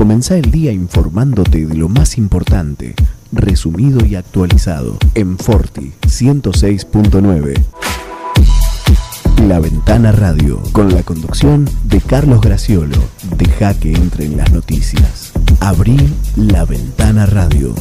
Comenzá el día informándote de lo más importante, resumido y actualizado, en Forti 106.9. La Ventana Radio, con la conducción de Carlos Graciolo. Deja que entren las noticias. Abrí La Ventana Radio.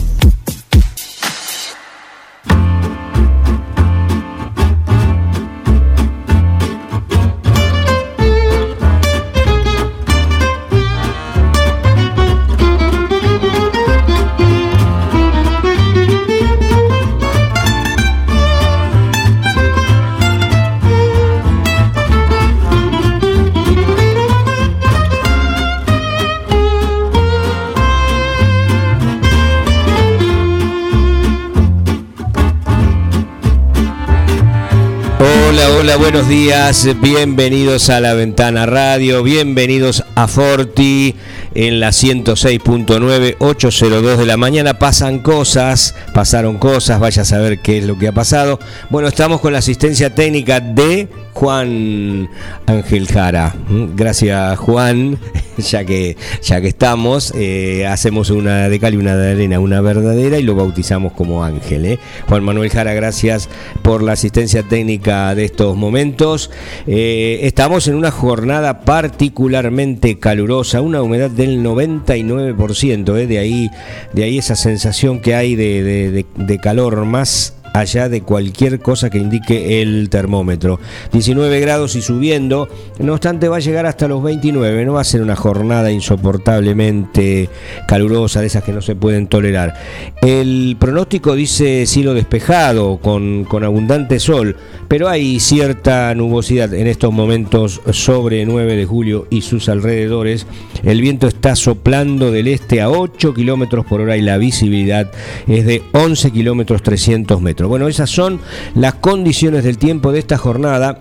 Hola, buenos días, bienvenidos a la Ventana Radio, bienvenidos a Forti en la 106.9, 802 de la mañana. Pasan cosas, pasaron cosas, vaya a saber qué es lo que ha pasado. Bueno, estamos con la asistencia técnica de Juan Ángel Jara. Mm, gracias Juan, ya que, ya que estamos, eh, hacemos una de y una de arena, una verdadera y lo bautizamos como Ángel. ¿eh? Juan Manuel Jara, gracias por la asistencia técnica de estos momentos. Eh, estamos en una jornada particularmente calurosa, una humedad del 99%, de, ahí, de ahí esa sensación que hay de calor más allá de cualquier cosa que indique el termómetro. 19 grados y subiendo, no obstante va a llegar hasta los 29, no va a ser una jornada insoportablemente calurosa, de esas que no se pueden tolerar. El pronóstico dice cielo despejado, con, con abundante sol, pero hay cierta nubosidad en estos momentos sobre 9 de julio y sus alrededores. El viento está soplando del este a 8 kilómetros por hora y la visibilidad es de 11 kilómetros 300 metros. Bueno, esas son las condiciones del tiempo de esta jornada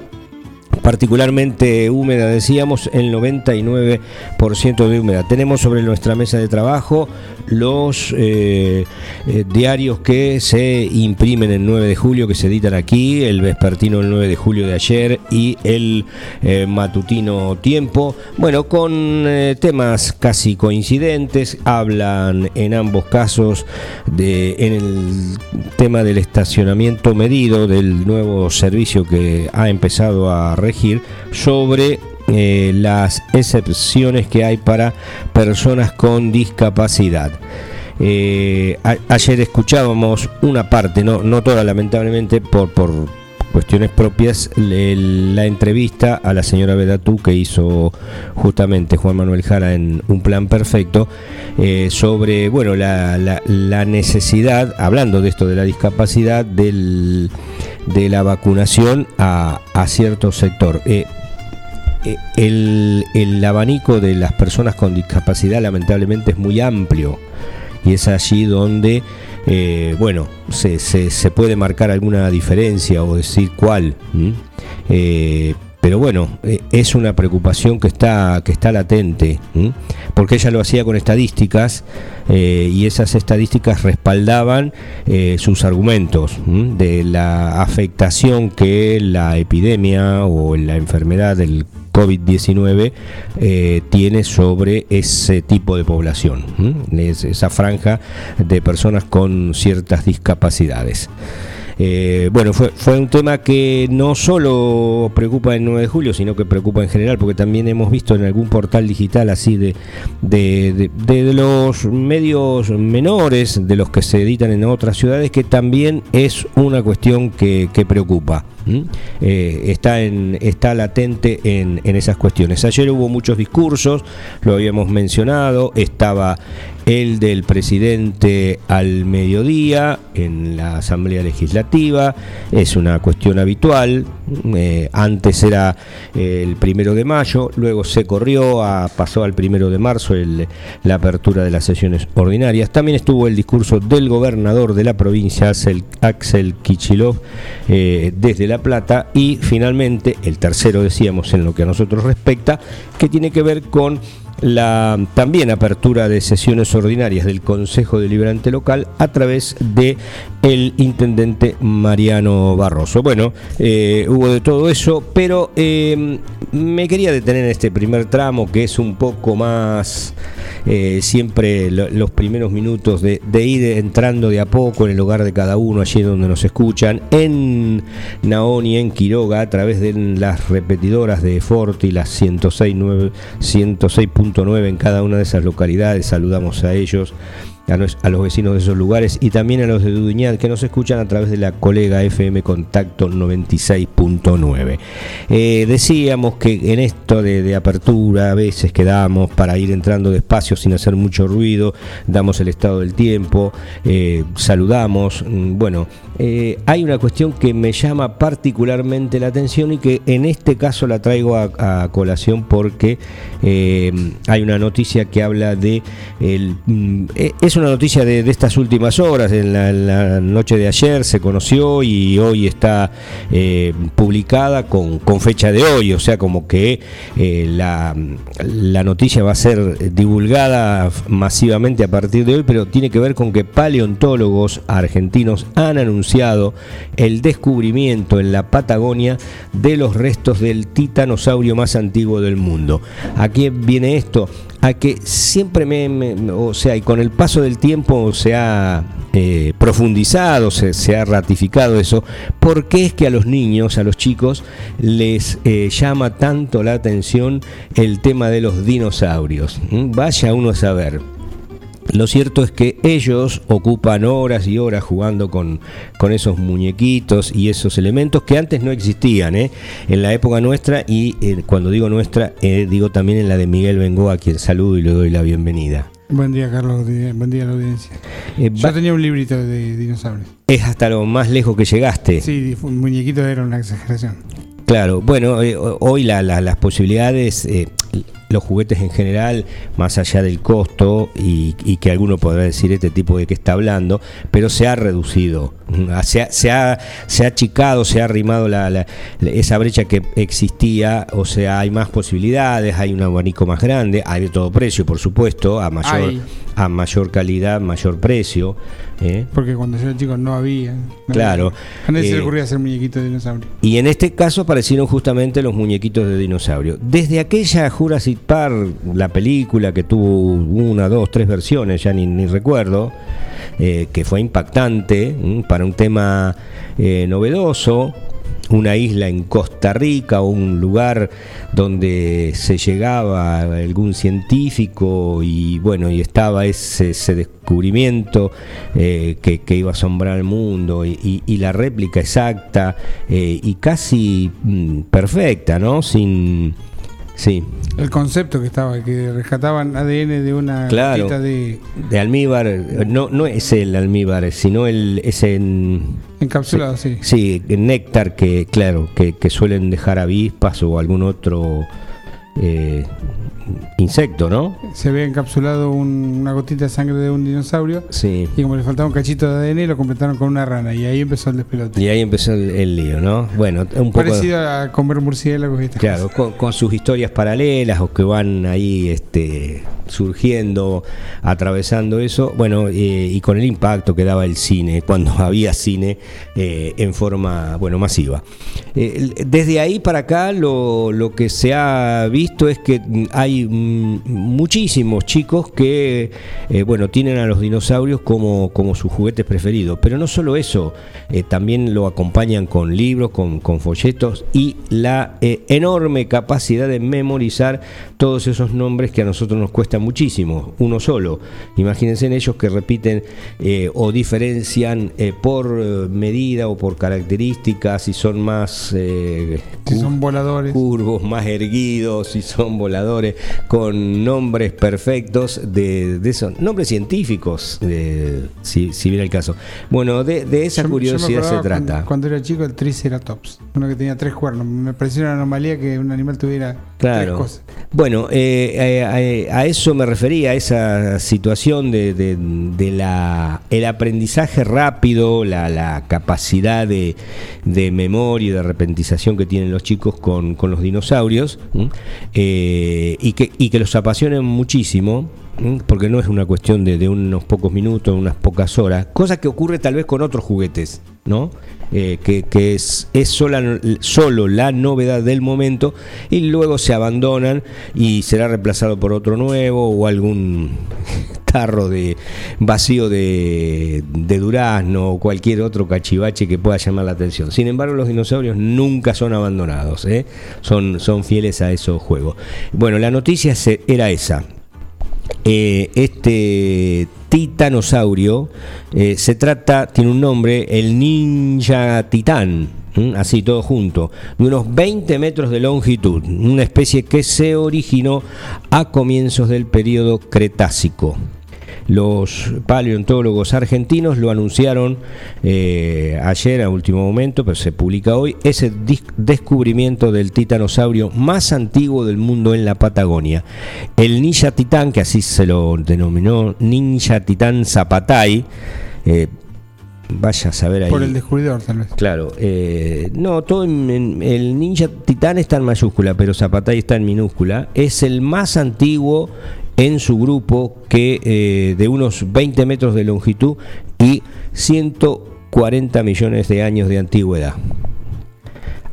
particularmente húmeda, decíamos, el 99% de humedad. Tenemos sobre nuestra mesa de trabajo los eh, eh, diarios que se imprimen el 9 de julio, que se editan aquí, el vespertino el 9 de julio de ayer y el eh, matutino tiempo. Bueno, con temas casi coincidentes, hablan en ambos casos de, en el tema del estacionamiento medido, del nuevo servicio que ha empezado a sobre eh, las excepciones que hay para personas con discapacidad. Eh, ayer escuchábamos una parte, no, no toda lamentablemente por, por cuestiones propias, la entrevista a la señora Bedatú que hizo justamente Juan Manuel Jara en Un Plan Perfecto eh, sobre bueno la, la, necesidad, hablando de esto de la discapacidad, del, de la vacunación a, a cierto sector. Eh, el, abanico de las personas con discapacidad lamentablemente es muy amplio y es allí donde, eh, bueno, se, se, puede marcar alguna diferencia o decir cuál. Eh, pero bueno, es una preocupación que está, que está latente, porque ella lo hacía con estadísticas y esas estadísticas respaldaban sus argumentos de la afectación que la epidemia o la enfermedad del COVID-19 eh, tiene sobre ese tipo de población, esa franja de personas con ciertas discapacidades. Eh, bueno, fue, fue un tema que no solo preocupa el 9 de julio, sino que preocupa en general, porque también hemos visto en algún portal digital así de, de, los medios menores, de los que se editan en otras ciudades, que también es una cuestión que preocupa. Eh, está, en, está latente en, en esas cuestiones. Ayer hubo muchos discursos, lo habíamos mencionado, estaba el del presidente al mediodía en la Asamblea Legislativa, es una cuestión habitual, eh, antes era eh, el primero de mayo, luego se corrió, a, pasó al primero de marzo la apertura de las sesiones ordinarias, también estuvo el discurso del gobernador de la provincia, Axel, Kichilov, desde La Plata, y finalmente el tercero, decíamos, en lo que a nosotros respecta, que tiene que ver con la también apertura de sesiones ordinarias del Consejo Deliberante Local a través de el intendente Mariano Barroso. Bueno, eh, hubo de todo eso, pero eh, me quería detener en este primer tramo que es un poco más eh, siempre los primeros minutos de, ir entrando de a poco en el hogar de cada uno, allí donde nos escuchan, en Naoni, en Quiroga, a través de las repetidoras de Forti, las 106.9 en cada una de esas localidades, saludamos a ellos a, los vecinos de esos lugares y también a los de Duduñal que nos escuchan a través de la colega FM Contacto 96.9. Eh, decíamos que en esto de, apertura a veces quedamos para ir entrando despacio sin hacer mucho ruido, damos el estado del tiempo, eh, saludamos, mm, bueno, eh, hay una cuestión que me llama particularmente la atención y que en este caso la traigo a, colación porque hay una noticia que habla de el, mm, es una noticia de, estas últimas horas. En la, noche de ayer se conoció y hoy está eh, publicada con, fecha de hoy. O sea, como que eh, la, noticia va a ser divulgada masivamente a partir de hoy, pero tiene que ver con que paleontólogos argentinos han anunciado el descubrimiento en la Patagonia de los restos del titanosaurio más antiguo del mundo. ¿A viene esto? Que siempre me, o sea, y con el paso del tiempo se ha eh, profundizado, se, ha ratificado eso, ¿por qué es que a los niños, a los chicos, les eh, llama tanto la atención el tema de los dinosaurios? ¿Mm? Vaya uno a saber. Lo cierto es que ellos ocupan horas y horas jugando con, con esos muñequitos y esos elementos que antes no existían ¿eh? en la época nuestra y eh, cuando digo nuestra, eh, digo también en la de Miguel Bengoa, a quien saludo y le doy la bienvenida. Buen día, Carlos. Buen día a la audiencia. Yo tenía un librito de dinosaurios. Es hasta lo más lejos que llegaste. Sí, un muñequito era una exageración. Claro, bueno, hoy las posibilidades los juguetes en general, más allá del costo y, que alguno podrá decir este tipo de qué está hablando, pero se ha reducido, se ha, se ha, se ha achicado, se ha arrimado la, esa brecha que existía, o sea, hay más posibilidades, hay un abanico más grande, hay de todo precio, por supuesto, a mayor, a mayor calidad, mayor precio. ¿Eh? Porque cuando yo era chico no había. claro. A nadie se le eh, ocurría hacer muñequitos de dinosaurio. Y en este caso aparecieron justamente los muñequitos de dinosaurio. Desde aquella Jurassic Park, la película que tuvo una, dos, tres versiones, ya ni, recuerdo, eh, que fue impactante para un tema novedoso una isla en Costa Rica un lugar donde se llegaba algún científico y bueno, y estaba ese, descubrimiento eh, que, iba a asombrar al mundo y, la réplica exacta eh, y casi mm, perfecta, ¿no? Sin Sí. El concepto que estaba, que rescataban ADN de una claro, de... de almíbar, no, no es el almíbar, sino el ese encapsulado, sí. Sí, el néctar que, claro, que, que suelen dejar avispas o algún otro eh, insecto, ¿no? Se había encapsulado una gotita de sangre de un dinosaurio. Sí. Y como le faltaba un cachito de ADN, lo completaron con una rana. Y ahí empezó el despelote. Y ahí empezó el, lío, ¿no? Bueno, un poco. Parecido a comer murciélagos y Claro, con, sus historias paralelas o que van ahí este, surgiendo, atravesando eso. Bueno, eh, y con el impacto que daba el cine, cuando había cine eh, en forma, bueno, masiva. Eh, desde ahí para acá, lo, lo que se ha visto es que hay Mm, muchísimos chicos que, eh, bueno, tienen a los dinosaurios como, como sus juguetes preferidos. Pero no solo eso, eh, también lo acompañan con libros, con, folletos y la eh, enorme capacidad de memorizar todos esos nombres que a nosotros nos cuesta muchísimo, uno solo. Imagínense en ellos que repiten o diferencian por medida o por características, si son más... si son voladores. Curvos, más erguidos, si son voladores con nombres perfectos de, esos, nombres científicos, si, si viene el caso. Bueno, de, esa curiosidad se trata. Cuando, era chico, el Triceratops, uno que tenía tres cuernos. Me pareció una anomalía que un animal tuviera tres cosas. Bueno, eh, eh, a eso me refería, a esa situación de, la, el aprendizaje rápido, la, capacidad de, memoria y de repentización que tienen los chicos con, los dinosaurios. Eh, y que, y que los apasionen muchísimo, porque no es una cuestión de, unos pocos minutos, unas pocas horas, cosa que ocurre tal vez con otros juguetes. ¿No? Eh, que, es, solo la novedad del momento y luego se abandonan y será reemplazado por otro nuevo o algún tarro de vacío de, de durazno o cualquier otro cachivache que pueda llamar la atención. Sin embargo, los dinosaurios nunca son abandonados, ¿eh? son, son fieles a esos juegos. Bueno, la noticia era esa. Eh, este titanosaurio eh, se trata, tiene un nombre, el ninja titán, así todo junto, de unos 20 metros de longitud, una especie que se originó a comienzos del periodo Cretácico. Los paleontólogos argentinos lo anunciaron eh, ayer a último momento, pero se publica hoy, ese descubrimiento del titanosaurio más antiguo del mundo en la Patagonia. El ninja titán, que así se lo denominó ninja titán zapatay, eh, vaya a saber ahí. Por el descubridor, tal vez. Claro. Eh, no, todo el ninja titán está en mayúscula, pero Zapatay está en minúscula. Es el más antiguo en su grupo que eh, de unos 20 metros de longitud y 140 millones de años de antigüedad.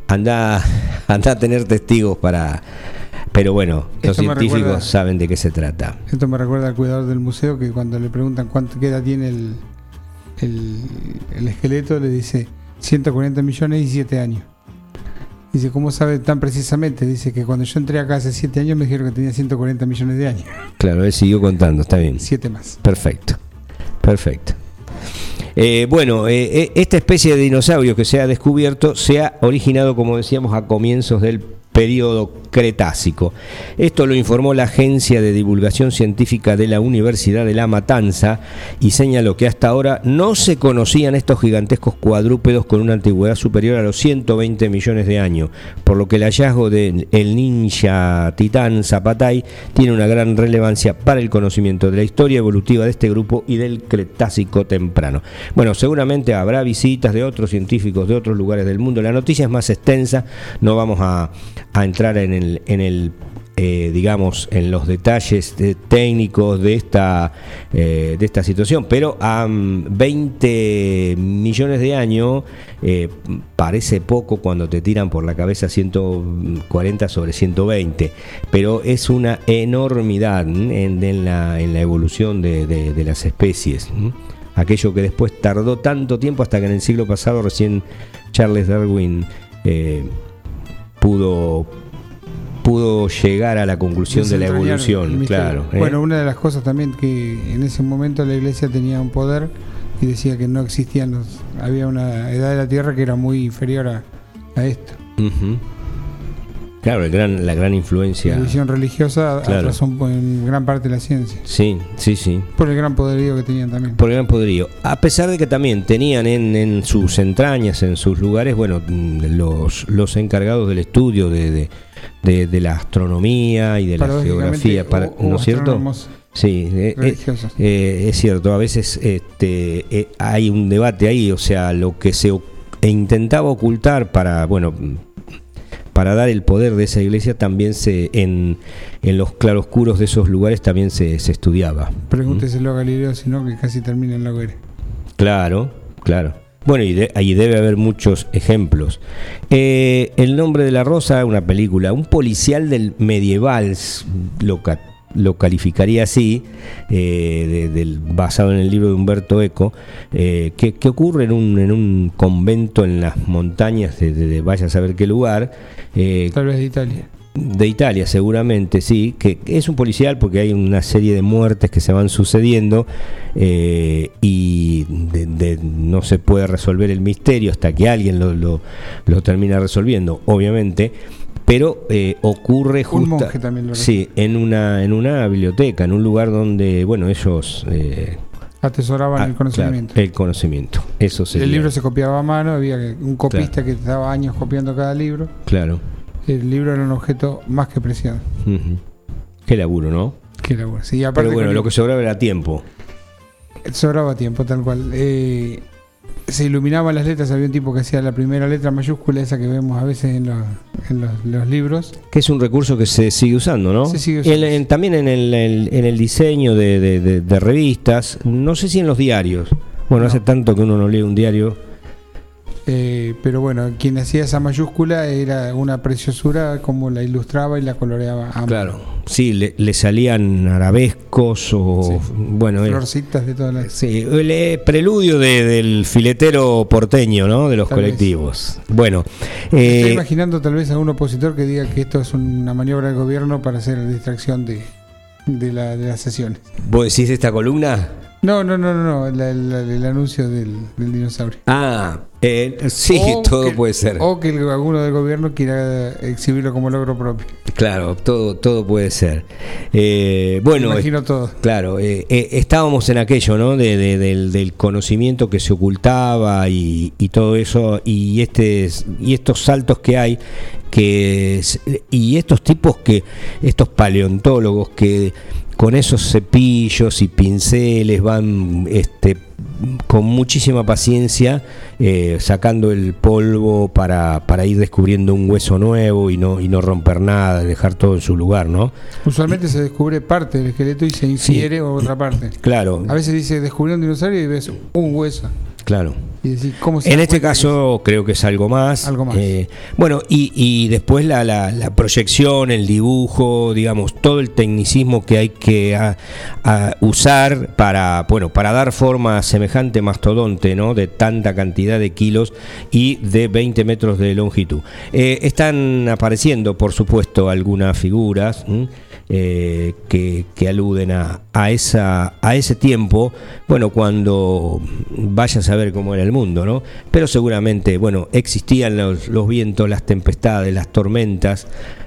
Anda, anda a tener testigos para... Pero bueno, los científicos saben de qué se trata. Esto me recuerda al cuidador del museo que cuando le preguntan cuánto queda tiene el, el esqueleto, le dice 140 millones y 7 años. Dice, ¿cómo sabe tan precisamente? Dice que cuando yo entré acá hace 7 años me dijeron que tenía 140 millones de años. Claro, él siguió contando, está bien. 7 más. Perfecto, perfecto. Eh, bueno, eh, eh, esta especie de dinosaurio que se ha descubierto se ha originado, como decíamos, a comienzos del periodo Cretácico. Esto lo informó la Agencia de Divulgación Científica de la Universidad de La Matanza y señaló que hasta ahora no se conocían estos gigantescos cuadrúpedos con una antigüedad superior a los 120 millones de años, por lo que el hallazgo del ninja titán Zapatay tiene una gran relevancia para el conocimiento de la historia evolutiva de este grupo y del Cretácico temprano. Bueno, seguramente habrá visitas de otros científicos de otros lugares del mundo. La noticia es más extensa, no vamos a, a entrar en el, en el eh, digamos, en los detalles técnicos de esta, eh, de esta situación, pero a 20 millones de años eh, parece poco cuando te tiran por la cabeza 140 sobre 120, pero es una enormidad en, la, en la, evolución de, las especies. Aquello que después tardó tanto tiempo hasta que en el siglo pasado recién Charles Darwin pudo pudo llegar a la conclusión de la evolución, claro. ¿eh? Bueno, una de las cosas también que en ese momento la iglesia tenía un poder y decía que no existían los, había una edad de la tierra que era muy inferior a, esto. Claro, la gran influencia. La visión religiosa claro. en gran parte de la ciencia. Sí, sí, sí. Por el gran poderío que tenían también. Por el gran poderío. A pesar de que también tenían en, sus entrañas, en sus lugares, bueno, los, los encargados del estudio de de, la astronomía y de la geografía, ¿no es cierto? Sí, eh, eh, eh, es cierto, a veces este, hay un debate ahí, o sea, lo que se intentaba ocultar para, bueno, para dar el poder de esa iglesia también se en, en los claroscuros de esos lugares también se, se estudiaba. Pregúnteselo a Galileo, sino que casi termina en la hoguera. Claro, claro. Bueno, y ahí debe haber muchos ejemplos. Eh, el nombre de la rosa, una película, un policial del medieval, lo, lo calificaría así, eh, del, basado en el libro de Humberto Eco, eh, que, ocurre en un, en un convento en las montañas de, de, vaya a saber qué lugar. Tal vez de Italia de Italia seguramente, sí, que es un policial porque hay una serie de muertes que se van sucediendo eh, y no se puede resolver el misterio hasta que alguien lo, lo, termina resolviendo, obviamente. Pero eh, ocurre justo sí, en una en una biblioteca, en un lugar donde bueno ellos eh, atesoraban ah, el conocimiento. el conocimiento, eso El libro se copiaba a mano, había un copista que estaba años copiando cada libro. Claro el libro era un objeto más que preciado. Qué laburo, ¿no? Qué laburo. Sí, aparte Pero bueno, lo que sobraba era tiempo. Sobraba tiempo, tal cual. Eh, se iluminaban las letras, había un tipo que hacía la primera letra mayúscula, esa que vemos a veces en, los, libros. Que es un recurso que se sigue usando, ¿no? Se sigue usando. también en el, en el diseño de, revistas, no sé si en los diarios. Bueno, hace tanto que uno no lee un diario Eh, pero bueno, quien hacía esa mayúscula era una preciosura como la ilustraba y la coloreaba. a mano. Claro, sí, le, le salían arabescos o, Sí. bueno, era- Florcitas de todas las. Sí, el eh, preludio de- del filetero porteño, ¿no? De los Tal vez. colectivos. Bueno, Estoy eh, imaginando tal vez a un opositor que diga que esto es una maniobra del gobierno para hacer distracción de, de, la- de las sesiones. ¿vos decís esta columna? No, no, no, no, no la- la- el anuncio del, del dinosaurio. Ah, eh, sí, O todo que- puede ser. O que el- alguno del gobierno quiera exhibirlo como logro propio. Claro, todo, todo puede ser. Eh, bueno, Me imagino todo. Claro, eh, eh, estábamos en aquello, ¿no? De, de- del, del conocimiento que se ocultaba y, y todo eso, y este y estos saltos que hay, que y estos tipos que, estos paleontólogos que con esos cepillos y pinceles van, este, con muchísima paciencia eh, sacando el polvo para, para ir descubriendo un hueso nuevo y no y no romper nada, dejar todo en su lugar, ¿no? Usualmente se descubre parte del esqueleto y se infiere otra parte. Claro, A veces dice descubrió un dinosaurio y ves un hueso. Claro. Y decís, ¿cómo se En este caso creo que es algo más. Algo más. Eh, bueno, y, y después la, la- la proyección, el dibujo, digamos, todo el tecnicismo que hay que a- a usar para, bueno, para dar forma a semejante mastodonte, ¿no? De tanta cantidad de kilos y de 20 metros de longitud. Eh, están apareciendo, por supuesto, algunas figuras. ¿m? Eh, que, que aluden a, a, esa, a ese tiempo, bueno, cuando vaya a saber cómo era el mundo, ¿no? Pero seguramente, bueno, existían los, los vientos, las tempestades, las tormentas,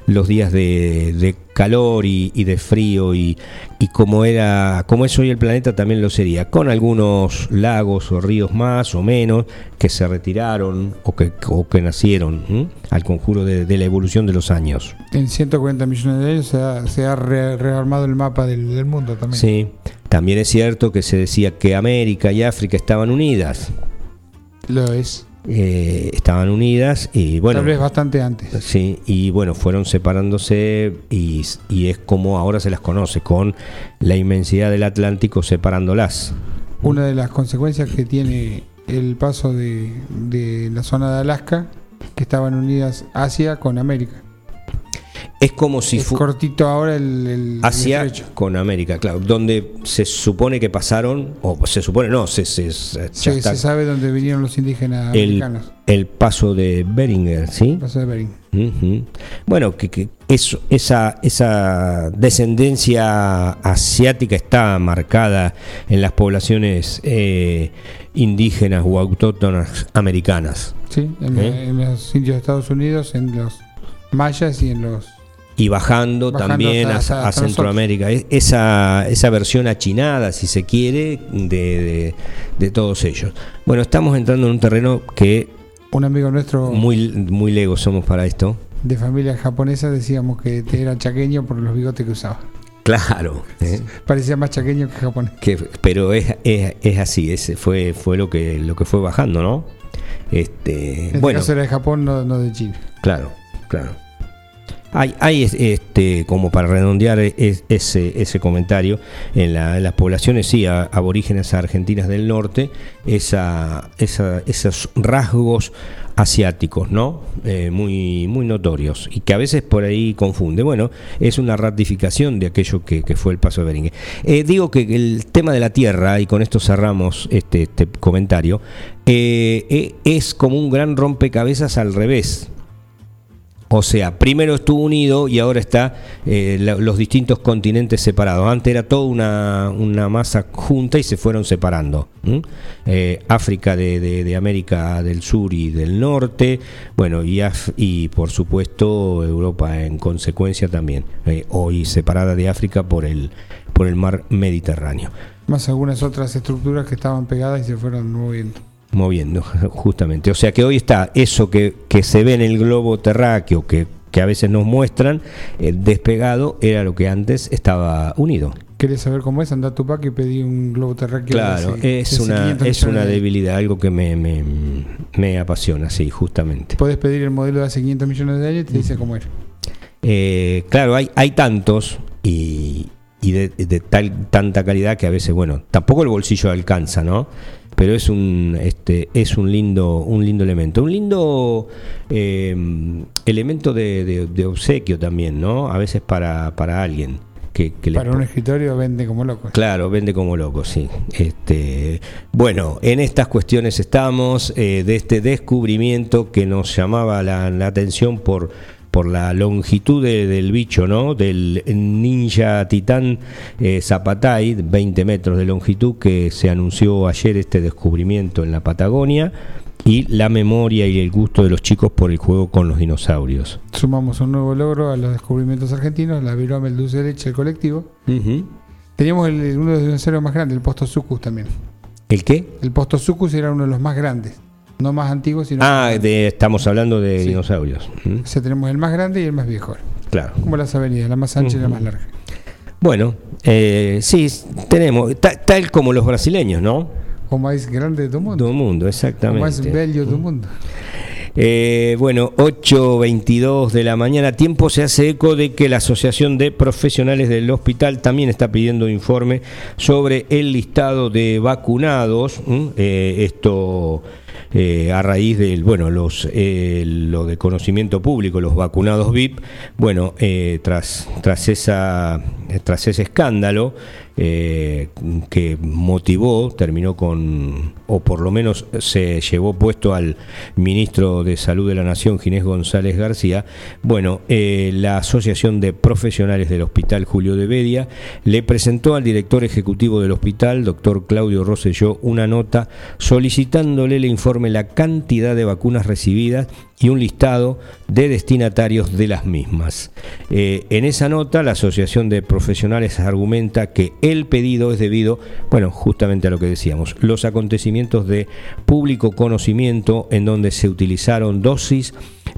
los días de, de calor y, y de frío y, y como era como es hoy el planeta también lo sería con algunos lagos o ríos más o menos que se retiraron o que, o que nacieron al conjuro de, de la evolución de los años En 140 millones de años se ha, se ha re- rearmado el mapa del, del mundo también. Sí, también es cierto que se decía que América y África estaban unidas. Lo es. Eh, estaban unidas y bueno. Tal vez bastante antes. Sí, y bueno, fueron separándose y, y es como ahora se las conoce, con la inmensidad del Atlántico separándolas. Una de las consecuencias que tiene el paso de, de la zona de Alaska, que estaban unidas Asia con América. Es como si es cortito ahora el, el Asia el con América, claro, donde se supone que pasaron, o se supone no, se, se, se- ya Sí, está se sabe dónde vinieron los indígenas el, americanos. el paso de Beringer, ¿sí? Paso de Bering. Bueno, que, que eso- esa, esa descendencia asiática está marcada en las poblaciones eh, indígenas o autóctonas americanas. Sí, en, ¿Eh? en los indios de Estados Unidos, en los mayas y en los Y bajando, Bajando también hasta- a- hasta- a, hasta Centroamérica. Es- Esa, esa versión achinada, si se quiere, de, de- de todos ellos. Bueno, estamos entrando en un terreno que un amigo nuestro muy, muy legos somos para esto. de familia japonesa decíamos que era chaqueño por los bigotes que usaba. Claro. ¿eh? Parecía más chaqueño que japonés. que pero es, es, es así ese fue fue lo que lo que fue bajando no este En este bueno caso era de Japón, no, no de China. claro claro hay, hay es- este como para redondear es- ese, ese comentario en, la- las poblaciones sí a- aborígenes argentinas del norte esa, esa- esos rasgos asiáticos no Eh, muy muy notorios y que a veces por ahí confunde. Bueno es una ratificación de aquello que, que fue el paso de Beringue Eh, digo que el tema de la tierra y con esto cerramos este, este comentario eh, eh, es como un gran rompecabezas al revés o sea, primero estuvo unido y ahora está eh, la- los distintos continentes separados. Antes era toda una, una masa junta y se fueron separando. Eh, África de, de- de América del Sur y del Norte, bueno, y, Af- y por supuesto Europa en consecuencia también, eh, hoy separada de África por el, por el mar Mediterráneo. Más algunas otras estructuras que estaban pegadas y se fueron moviendo. Moviendo, justamente. O sea que hoy está eso que, que se ve en el globo terráqueo, que, que a veces nos muestran, eh, despegado, era lo que antes estaba unido. ¿Querés saber cómo es? Andá a Tupac y pedí un globo terráqueo. Claro, es una, 500 es una de- debilidad, algo que me, me, me apasiona, sí, justamente. Podés pedir el modelo de hace 500 millones de años y te dice cómo era. Eh, claro, hay, hay tantos y, y de, de tal tanta calidad que a veces, bueno, tampoco el bolsillo alcanza, ¿no? Pero es un este es un lindo un lindo elemento, un lindo eh, elemento de, de- de obsequio también, ¿no? A veces para, para alguien que, Para un escritorio vende como loco. Claro, vende como loco, sí. Este, bueno, en estas cuestiones estamos, eh, de este descubrimiento que nos llamaba la, la atención por, por la longitud de- del bicho, ¿no? Del ninja titán eh, Zapatay, 20 metros de longitud, que se anunció ayer este descubrimiento en la Patagonia, y la memoria y el gusto de los chicos por el juego con los dinosaurios. Sumamos un nuevo logro a los descubrimientos argentinos, la virome, el dulce de leche, el colectivo. Teníamos el- uno de los dinosaurios más grandes, el Posto Sucus también. ¿El qué? El Posto Sucus era uno de los más grandes. No más antiguos, sino. Ah, de- estamos hablando de Sí. dinosaurios. ¿Mm? O sea, tenemos el más grande y el más viejo. Claro. Como las avenidas, la más ancha y la más larga. Bueno, eh, sí, tenemos, ta- tal como los brasileños, ¿no? O más grande de todo el mundo. Todo el mundo, O más exactamente. bello de todo el mundo. Eh, bueno, 8.22 de la mañana, tiempo se hace eco de que la Asociación de Profesionales del Hospital también está pidiendo informe sobre el listado de vacunados. Eh, esto eh, a raíz del, bueno, los, eh, lo de conocimiento público, los vacunados VIP, bueno, eh, tras, tras, esa, tras ese escándalo eh, que motivó, terminó con, o por lo menos se llevó puesto al ministro de Salud de la Nación, Ginés González García, bueno, eh, la Asociación de Profesionales del Hospital Julio de Bedia le presentó al director ejecutivo del hospital, doctor Claudio Rosselló, una nota solicitándole el informe la cantidad de vacunas recibidas y un listado de destinatarios de las mismas. Eh, en esa nota, la Asociación de Profesionales argumenta que el pedido es debido, bueno, justamente a lo que decíamos, los acontecimientos de público conocimiento en donde se utilizaron dosis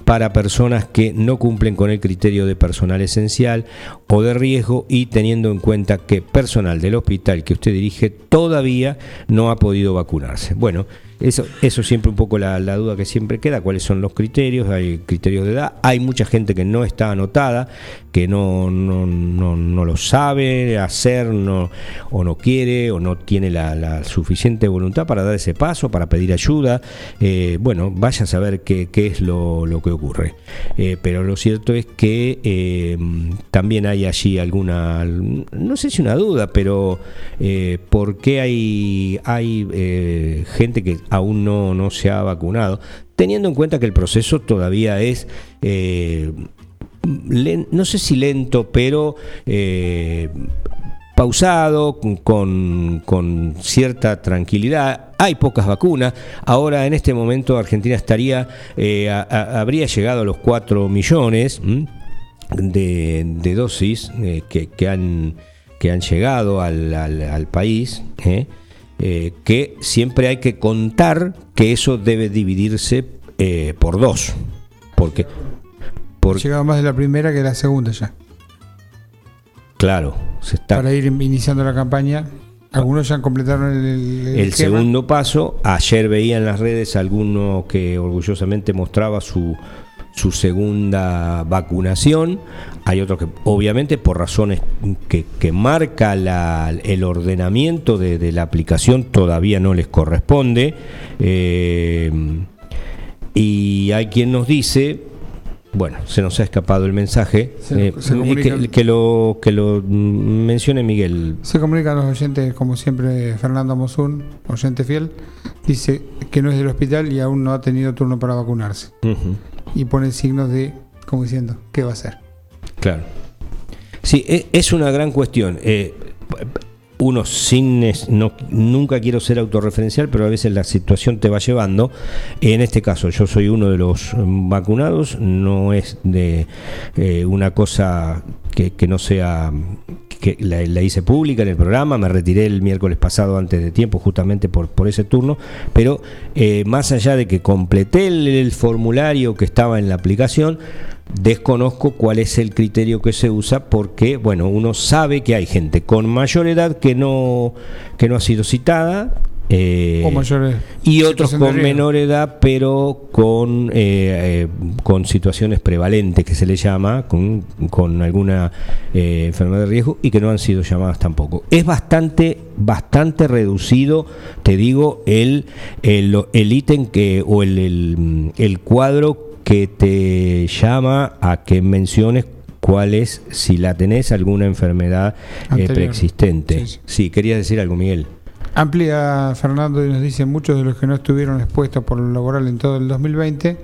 para personas que no cumplen con el criterio de personal esencial o de riesgo y teniendo en cuenta que personal del hospital que usted dirige todavía no ha podido vacunarse. Bueno, eso, eso siempre un poco la, duda que siempre queda, cuáles son los criterios, hay criterios de edad, hay mucha gente que no está anotada, que no, no, no, no lo sabe hacer no, o no quiere o no tiene la, suficiente voluntad para dar ese paso, para pedir ayuda. Eh, bueno, vaya a saber qué, qué es lo, lo que ocurre. Eh, pero lo cierto es que eh, también hay allí alguna, no sé si una duda, pero ¿por qué hay, hay gente que aún no, no se ha vacunado? Teniendo en cuenta que el proceso todavía es... eh, no sé si lento, pero eh, pausado, con, con cierta tranquilidad. Hay pocas vacunas. Ahora, en este momento, Argentina estaría, eh, habría llegado a los 4 millones de, dosis que, que han, que han llegado al país. ¿Eh? Que siempre hay que contar que eso debe dividirse eh, por dos. Porque, porque Llegaba más de la primera que de la segunda ya. claro, se está, Para ir iniciando la campaña. Algunos ya completaron el, el, El esquema. segundo paso, ayer veía en las redes alguno que orgullosamente mostraba su, su segunda vacunación. Hay otros que, obviamente, por razones que, marca la- el ordenamiento de, de la aplicación, todavía no les corresponde. Eh, y hay quien nos dice. Bueno, se nos ha escapado el mensaje. Se- eh, se que, que lo, que lo mencione Miguel. Se comunican los oyentes, como siempre, Fernando Mosun, oyente fiel, dice que no es del hospital y aún no ha tenido turno para vacunarse. Y pone signos de, como diciendo, ¿qué va a hacer? Claro. Sí, e- es una gran cuestión. Eh, uno sin no, nunca quiero ser autorreferencial, pero a veces la situación te va llevando. En este caso, yo soy uno de los vacunados, no es de eh, una cosa que, no sea que la, hice pública en el programa, me retiré el miércoles pasado antes de tiempo justamente por, por ese turno, pero eh, más allá de que completé el formulario que estaba en la aplicación, desconozco cuál es el criterio que se usa porque, bueno, uno sabe que hay gente con mayor edad que no, que no ha sido citada Eh, o mayores. y otros con menor edad, pero con, eh, eh, con situaciones prevalentes, que se le llama, con, con alguna eh, enfermedad de riesgo y que no han sido llamadas tampoco. Es bastante, bastante reducido, te digo, el el el ítem que, o el, el, el cuadro que te llama a que menciones cuál es, si la tenés, alguna enfermedad eh, preexistente. Sí, sí. sí, querías decir algo, Miguel. Amplía Fernando y nos dice muchos de los que no estuvieron expuestos por lo laboral en todo el 2020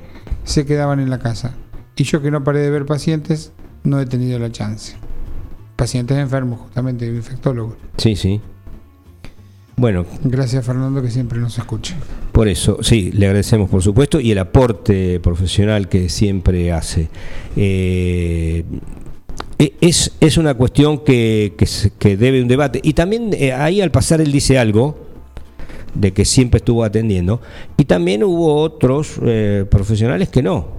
se quedaban en la casa. Y yo que no paré de ver pacientes, no he tenido la chance. Pacientes enfermos, justamente, infectólogos. Sí, sí. Bueno, Gracias Fernando que siempre nos escucha. Por eso, sí, le agradecemos por supuesto y el aporte profesional que siempre hace. Eh, e- es, es una cuestión que, que, debe un debate. Y también eh, ahí al pasar él dice algo de que siempre estuvo atendiendo. Y también hubo otros eh, profesionales que no,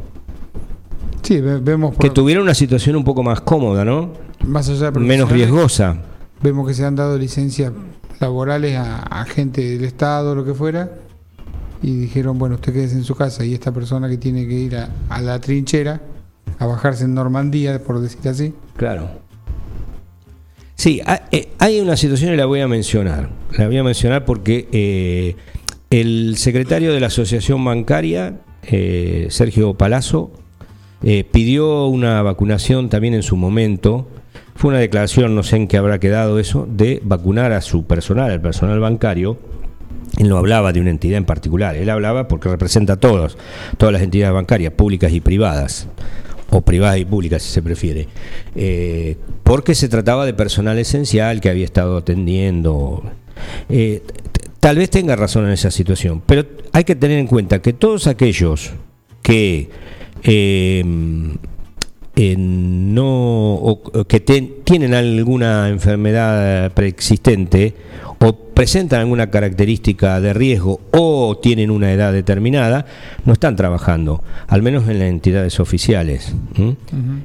Sí, ve- vemos por- que tuvieron una situación un poco más cómoda, ¿no? más allá de Menos riesgosa. Vemos que se han dado licencias laborales a, gente del Estado, lo que fuera, y dijeron, bueno, usted quédese en su casa y esta persona que tiene que ir a, la trinchera, a bajarse en Normandía, por decir así, Claro. Sí, eh, hay una situación y la voy a mencionar. La voy a mencionar porque eh, el secretario de la Asociación Bancaria, eh, Sergio Palazzo, eh, pidió una vacunación también en su momento. Fue una declaración, no sé en qué habrá quedado eso, de vacunar a su personal, al personal bancario. Él no hablaba de una entidad en particular, él hablaba porque representa a todos, todas las entidades bancarias, públicas y privadas, o privadas y públicas si se prefiere, Eh, porque se trataba de personal esencial que había estado atendiendo. Eh, tal vez tenga razón en esa situación, pero hay que tener en cuenta que todos aquellos que eh, eh, no o- que ten- tienen alguna enfermedad preexistente o presentan alguna característica de riesgo o tienen una edad determinada, no están trabajando, al menos en las entidades oficiales.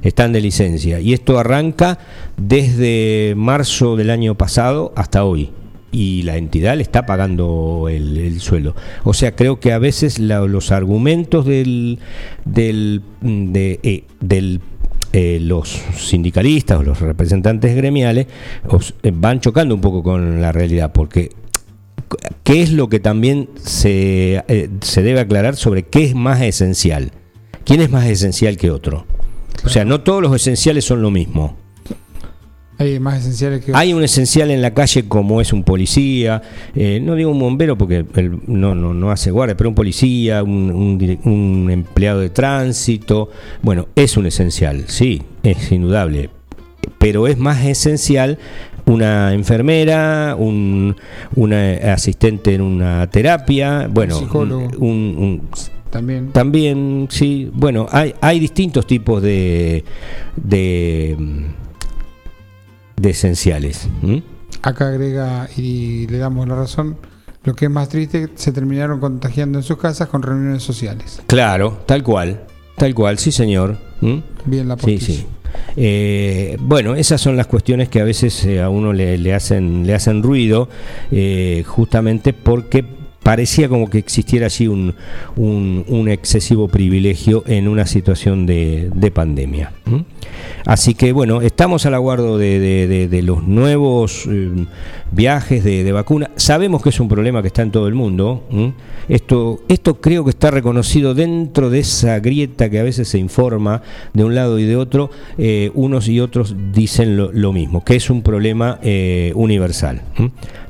Están de licencia. Y esto arranca desde marzo del año pasado hasta hoy. Y la entidad le está pagando el, el sueldo. O sea, creo que a veces la- los argumentos del, del, de, eh, del eh, los sindicalistas o los representantes gremiales os- eh, van chocando un poco con la realidad, porque ¿qué es lo que también se, eh, se debe aclarar sobre qué es más esencial? ¿Quién es más esencial que otro? O sea, no todos los esenciales son lo mismo. Hay más esenciales que Hay un esencial en la calle como es un policía, eh, no digo un bombero porque él no, no, no hace guardia, pero un policía, un, un un empleado de tránsito, bueno, es un esencial, sí, es indudable, pero es más esencial una enfermera, un, una asistente en una terapia, bueno, psicólogo. un- un- también. también, sí, bueno, hay, hay distintos tipos de, de, de esenciales. Acá agrega y le damos la razón. Lo que es más triste, se terminaron contagiando en sus casas con reuniones sociales. Claro, tal cual, tal cual, sí señor. Bien la Sí, postilla. sí. Eh, bueno, esas son las cuestiones que a veces eh, a uno le, le hacen, le hacen ruido, eh, justamente porque parecía como que existiera allí un, un- un excesivo privilegio en una situación de, de pandemia. ¿m? Así que bueno, estamos al aguardo de, de- los nuevos eh, viajes de, vacuna. Sabemos que es un problema que está en todo el mundo. Esto, esto creo que está reconocido dentro de esa grieta que a veces se informa de un lado y de otro. eh, unos y otros dicen lo, mismo, que es un problema eh, universal,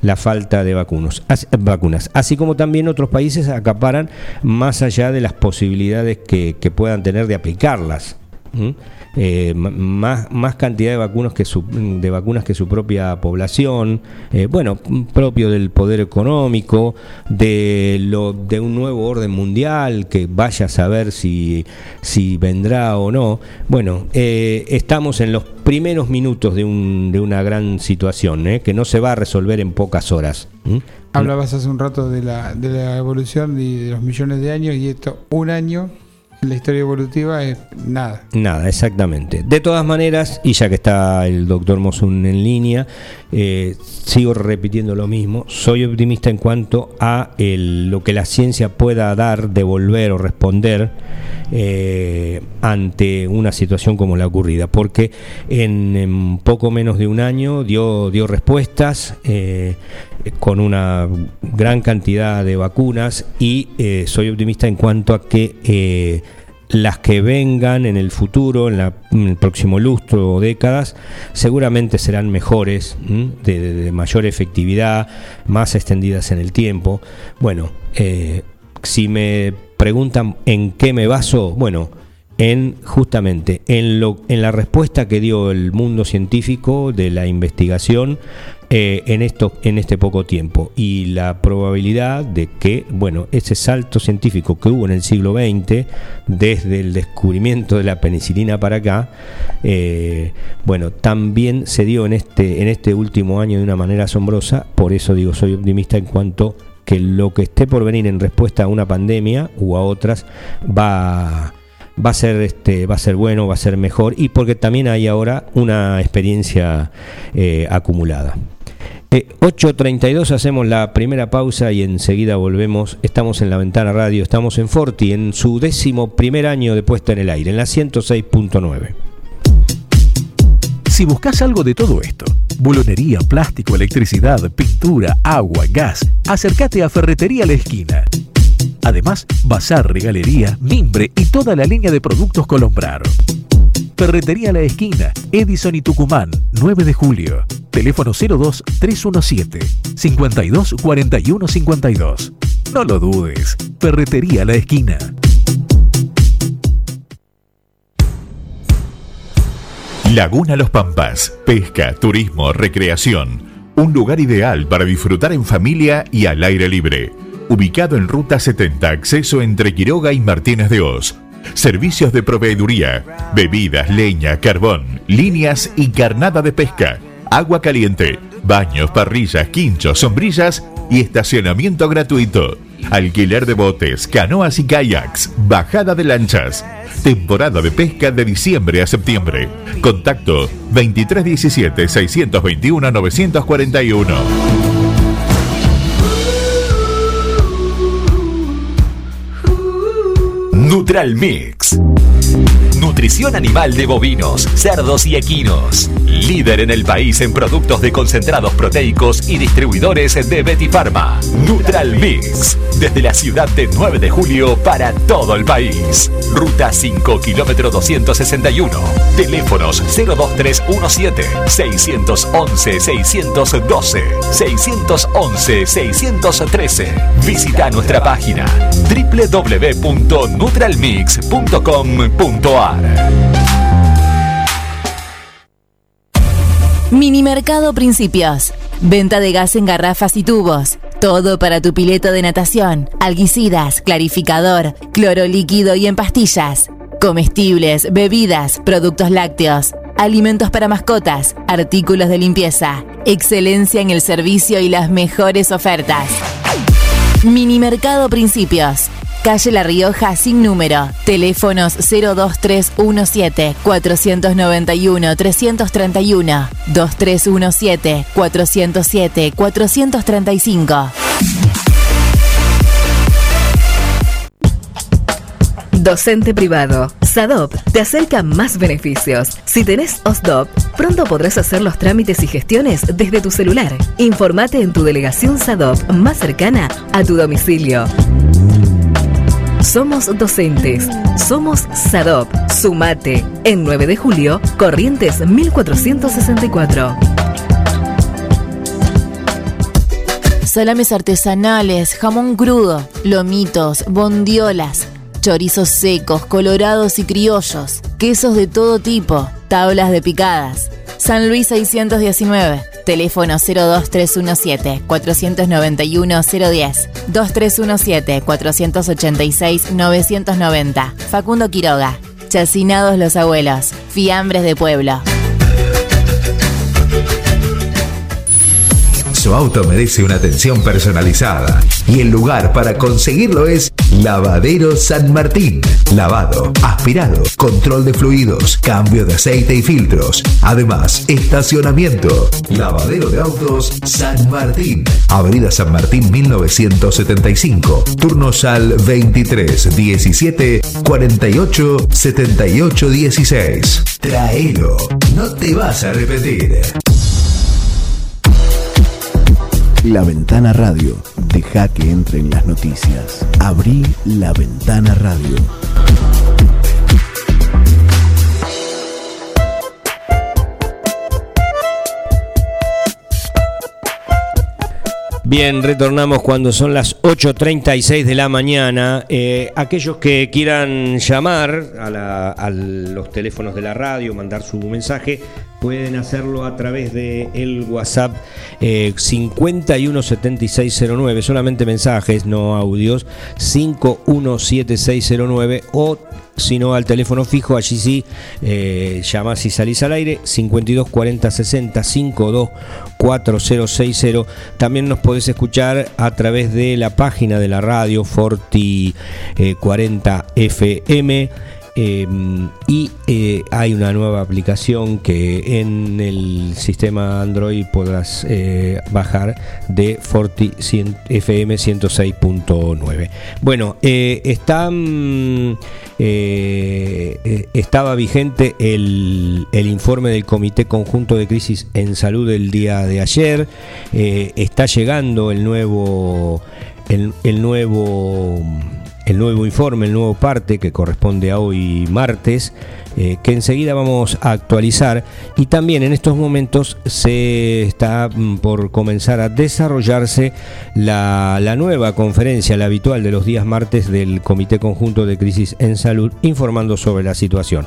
la falta de vacunos, As- vacunas. Así como también otros países acaparan más allá de las posibilidades que, puedan tener de aplicarlas. Eh, más, más cantidad de vacunas que su, de vacunas que su propia población, eh, bueno, propio del poder económico, de lo de un nuevo orden mundial que vaya a saber si, si vendrá o no. Bueno, eh, estamos en los primeros minutos de, un, de una gran situación ¿eh? que no se va a resolver en pocas horas. Hablabas hace un rato de la, de la evolución y de los millones de años y esto, un año la historia evolutiva es nada. Nada, exactamente. De todas maneras, y ya que está el doctor Mosun en línea, eh, sigo repitiendo lo mismo. Soy optimista en cuanto a lo que la ciencia pueda dar, devolver o responder eh, ante una situación como la ocurrida, porque en, poco menos de un año dio, dio respuestas eh, con una gran cantidad de vacunas y soy optimista en cuanto a que las que vengan en el futuro, en, el próximo lustro o décadas, seguramente serán mejores, de, mayor efectividad, más extendidas en el tiempo. Bueno, eh, si me preguntan en qué me baso, bueno, en justamente en, lo, en la respuesta que dio el mundo científico de la investigación eh, en, en este poco tiempo. Y la probabilidad de que bueno ese salto científico que hubo en el siglo XX desde el descubrimiento de la penicilina para acá eh, bueno también se dio en este en este último año de una manera asombrosa. Por eso digo soy optimista en cuanto que lo que esté por venir en respuesta a una pandemia u a otras va a va a ser este va a ser bueno va a ser mejor y porque también hay ahora una experiencia eh, acumulada 8.32 eh, hacemos la primera pausa y enseguida volvemos. Estamos en la ventana radio, estamos en Forti, en su décimo primer año de puesta en el aire, en la 106.9. Si buscas algo de todo esto, bulonería, plástico, electricidad, pintura, agua, gas, acércate a Ferretería La Esquina. Además, bazar, regalería, mimbre y toda la línea de productos Colombrar. Ferretería La Esquina, Edison y Tucumán, 9 de julio. Teléfono 02 317 52 41 52. No lo dudes. Ferretería La Esquina. Laguna Los Pampas. Pesca, turismo, recreación. Un lugar ideal para disfrutar en familia y al aire libre ubicado en Ruta 70, acceso entre Quiroga y Martínez de Oz. Servicios de proveeduría, bebidas, leña, carbón, líneas y carnada de pesca, agua caliente, baños, parrillas, quinchos, sombrillas y estacionamiento gratuito. Alquiler de botes, canoas y kayaks, bajada de lanchas. Temporada de pesca de diciembre a septiembre. Contacto 2317 621 941. Neutral Mix. Nutrición animal de bovinos, cerdos y equinos. Líder en el país en productos de concentrados proteicos y distribuidores de Betty Pharma. Neutral Mix. Desde la ciudad de 9 de julio para todo el país. Ruta 5, kilómetro 261. Teléfonos 02317 611 612 611 613. Visita nuestra página www.nutralmix.com.ar Mini Mercado Principios. Venta de gas en garrafas y tubos. Todo para tu pileto de natación, alguicidas, clarificador, cloro líquido y en pastillas. Comestibles, bebidas, productos lácteos, alimentos para mascotas, artículos de limpieza. Excelencia en el servicio y las mejores ofertas. Mini Mercado Principios. Calle La Rioja sin número. Teléfonos 02317 491 331 2317 407 435. Docente privado. SADOP te acerca más beneficios. Si tenés OSDOP, pronto podrás hacer los trámites y gestiones desde tu celular. Informate en tu delegación SADOP más cercana a tu domicilio. Somos docentes. Somos SADOP. Sumate. En 9 de julio, Corrientes 1464. Salames artesanales, jamón crudo, lomitos, bondiolas, chorizos secos, colorados y criollos, quesos de todo tipo, tablas de picadas. San Luis 619. Teléfono 02317-491-010. 2317-486-990. Facundo Quiroga. Chacinados los abuelos. Fiambres de pueblo. Su auto merece una atención personalizada y el lugar para conseguirlo es Lavadero San Martín. Lavado, aspirado, control de fluidos, cambio de aceite y filtros. Además, estacionamiento. Lavadero de autos San Martín. Avenida San Martín 1975. Turnos al 23 17 48 78 16. Traelo. No te vas a repetir. La Ventana Radio. Deja que entren las noticias. Abrí la Ventana Radio. Bien, retornamos cuando son las 8.36 de la mañana. Eh, aquellos que quieran llamar a, los teléfonos de la radio, mandar su mensaje, pueden hacerlo a través de el WhatsApp eh, 517609, solamente mensajes, no audios, 517609 o sino al teléfono fijo, allí sí eh, llamás y salís al aire, 52 40 60 52 4060. También nos podés escuchar a través de la página de la radio Forti 40 eh, FM. Em, y eh, hay una nueva aplicación que en el sistema Android podrás eh, bajar de Forti FM 106.9. Bueno, eh, estaba vigente el, el, informe del Comité Conjunto de Crisis en Salud el día de ayer. está llegando el nuevo, el nuevo el nuevo informe, el nuevo parte que corresponde a hoy martes, eh, que enseguida vamos a actualizar y también en estos momentos se está mm, por comenzar a desarrollarse la, nueva conferencia, la habitual de los días martes del Comité Conjunto de Crisis en Salud, informando sobre la situación.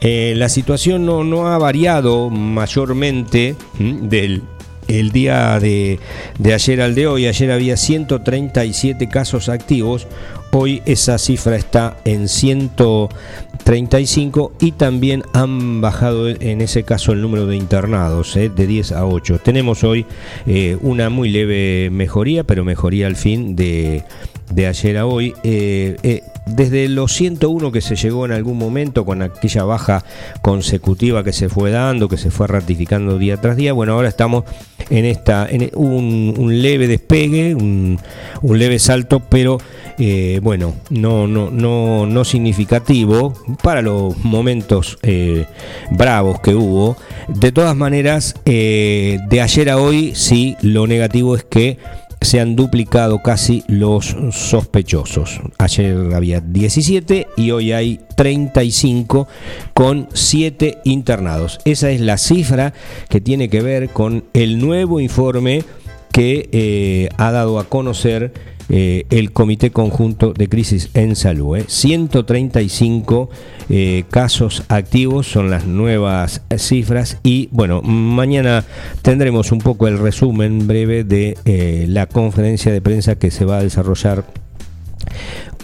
Eh, la situación no, ha variado mayormente del el día de, ayer al de hoy. Ayer había 137 casos activos, Hoy esa cifra está en 135 y también han bajado en ese caso el número de internados eh, de 10 a 8. Tenemos hoy eh, una muy leve mejoría, pero mejoría al fin de, de ayer a hoy. Eh, desde los 101 que se llegó en algún momento con aquella baja consecutiva que se fue dando, que se fue ratificando día tras día, bueno, ahora estamos en esta en un, leve despegue, un, leve salto, pero eh, bueno, no, no, no, no significativo para los momentos eh, bravos que hubo. De todas maneras, eh, de ayer a hoy, sí, lo negativo es que se han duplicado casi los sospechosos. Ayer había 17 y hoy hay 35 con 7 internados. Esa es la cifra que tiene que ver con el nuevo informe que ha dado a conocer eh, el Comité Conjunto de Crisis en Salud. 135 eh. casos activos son las nuevas cifras y bueno, mañana tendremos un poco el resumen breve de la conferencia de prensa que se va a desarrollar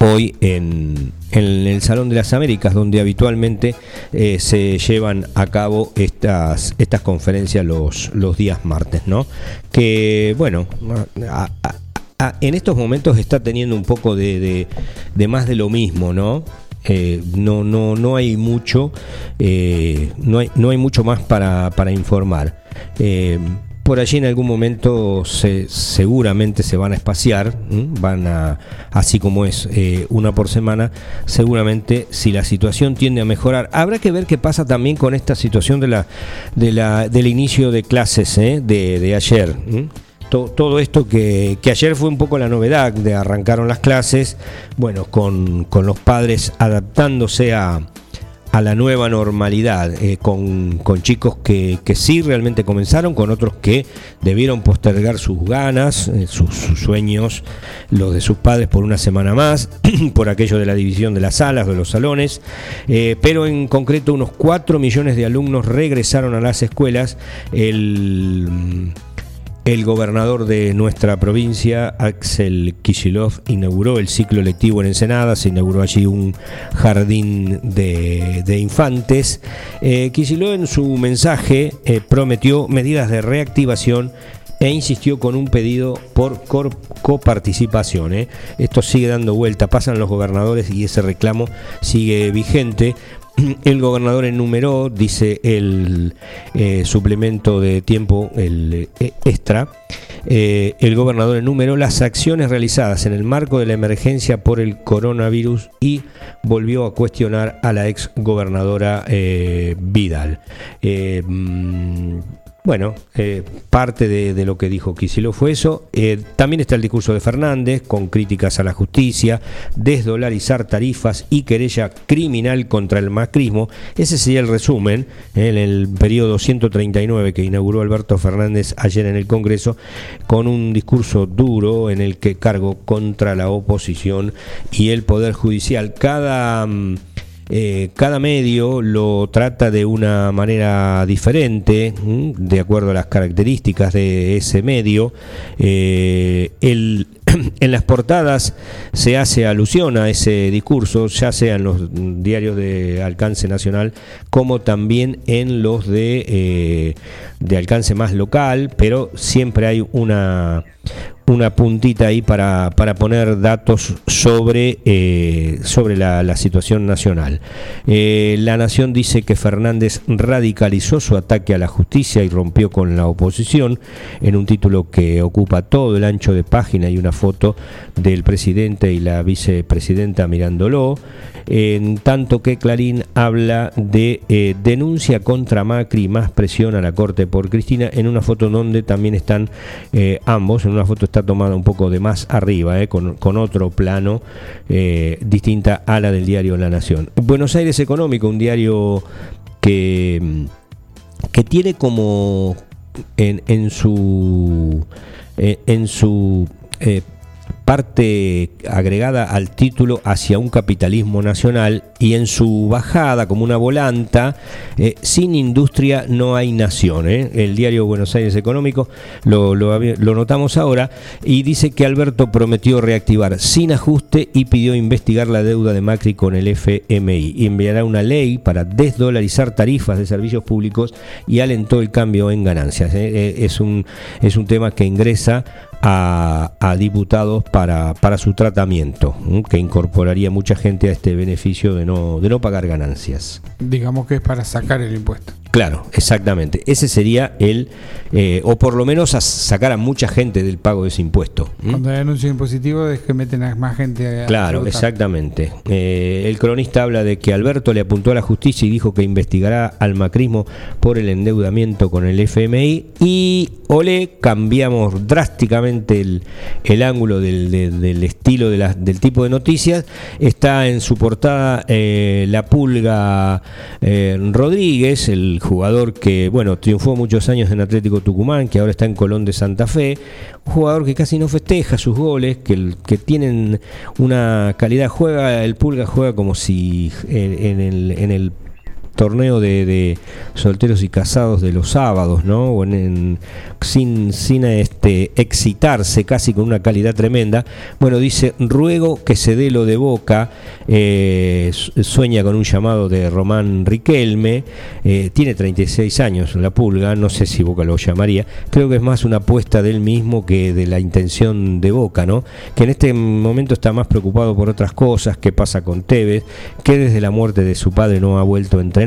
hoy en, el Salón de las Américas, donde habitualmente eh, se llevan a cabo estas, estas conferencias los, los días martes, ¿no? Que, bueno, en estos momentos está teniendo un poco de, más de lo mismo, ¿no? Eh, no, no, no hay mucho, eh, no, hay, no hay mucho más para, para informar por allí en algún momento se, seguramente se van a espaciar, van a, así como es eh, una por semana, seguramente si la situación tiende a mejorar, habrá que ver qué pasa también con esta situación de la, de la, del inicio de clases ¿eh? de, ayer. Todo, esto que, que, ayer fue un poco la novedad de arrancaron las clases, bueno, con, con los padres adaptándose a, a la nueva normalidad, eh, con, chicos que, sí realmente comenzaron, con otros que debieron postergar sus ganas, eh, sus, sueños, los de sus padres por una semana más, por aquello de la división de las salas, de los salones, eh, pero en concreto unos 4 millones de alumnos regresaron a las escuelas. El el gobernador de nuestra provincia, Axel Kishilov, inauguró el ciclo lectivo en Ensenada, se inauguró allí un jardín de, infantes. Eh, en su mensaje eh, prometió medidas de reactivación e insistió con un pedido por coparticipación. ¿eh? Esto sigue dando vuelta, pasan los gobernadores y ese reclamo sigue vigente. El gobernador enumeró, dice el eh, suplemento de tiempo, el eh, extra, eh, el gobernador enumeró las acciones realizadas en el marco de la emergencia por el coronavirus y volvió a cuestionar a la ex gobernadora Vidal. Bueno, eh, parte de, lo que dijo Kicillof fue eso. Eh, también está el discurso de Fernández con críticas a la justicia, desdolarizar tarifas y querella criminal contra el macrismo. Ese sería el resumen eh, en el periodo 139 que inauguró Alberto Fernández ayer en el Congreso, con un discurso duro en el que cargó contra la oposición y el Poder Judicial. Cada. Mm, eh, cada medio lo trata de una manera diferente, de acuerdo a las características de ese medio. Eh, en las portadas se hace alusión a ese discurso, ya sea en los diarios de alcance nacional como también en los de, eh, de alcance más local, pero siempre hay una, una puntita ahí para, para poner datos sobre, eh, sobre la, situación nacional. Eh, la Nación dice que Fernández radicalizó su ataque a la justicia y rompió con la oposición en un título que ocupa todo el ancho de página y una foto del presidente y la vicepresidenta mirándolo en tanto que Clarín habla de eh, denuncia contra Macri, más presión a la Corte por Cristina, en una foto donde también están eh, ambos, en una foto está tomada un poco de más arriba, eh, con, otro plano distinta a la del diario La Nación. Buenos Aires Económico, un diario que, que tiene como en, en su... en su parte agregada al título hacia un capitalismo nacional y en su bajada como una volanta, eh, sin industria no hay nación. ¿eh? El diario Buenos Aires Económico lo, notamos ahora y dice que Alberto prometió reactivar sin ajuste y pidió investigar la deuda de Macri con el FMI. Enviará una ley para desdolarizar tarifas de servicios públicos y alentó el cambio en ganancias. ¿eh? es, un, es un tema que ingresa a, diputados para, para, su tratamiento, que incorporaría mucha gente a este beneficio de no, de no pagar ganancias. Digamos que es para sacar el impuesto. Claro, exactamente. Ese sería el, eh, o por lo menos a sacar a mucha gente del pago de ese impuesto. Cuando hay anuncio impositivo es que meten a más gente a Claro, exactamente. Eh, el cronista habla de que Alberto le apuntó a la justicia y dijo que investigará al macrismo por el endeudamiento con el FMI y ole, cambiamos drásticamente el, ángulo del, estilo de del tipo de noticias. Está en su portada eh, la pulga Rodríguez, el jugador que, bueno, triunfó muchos años en Atlético Tucumán, que ahora está en Colón de Santa Fe, un jugador que casi no festeja sus goles, que, que tienen una calidad, juega, el Pulga juega como si en, el, en el torneo de, solteros y casados de los sábados, ¿no? Sin, sin este, excitarse, casi con una calidad tremenda. Bueno, dice, ruego que se dé lo de Boca, eh, sueña con un llamado de Román Riquelme, eh, tiene 36 años la pulga, no sé si Boca lo llamaría, creo que es más una apuesta del mismo que de la intención de Boca, ¿no? Que en este momento está más preocupado por otras cosas, qué pasa con Tevez, que desde la muerte de su padre no ha vuelto a entrenar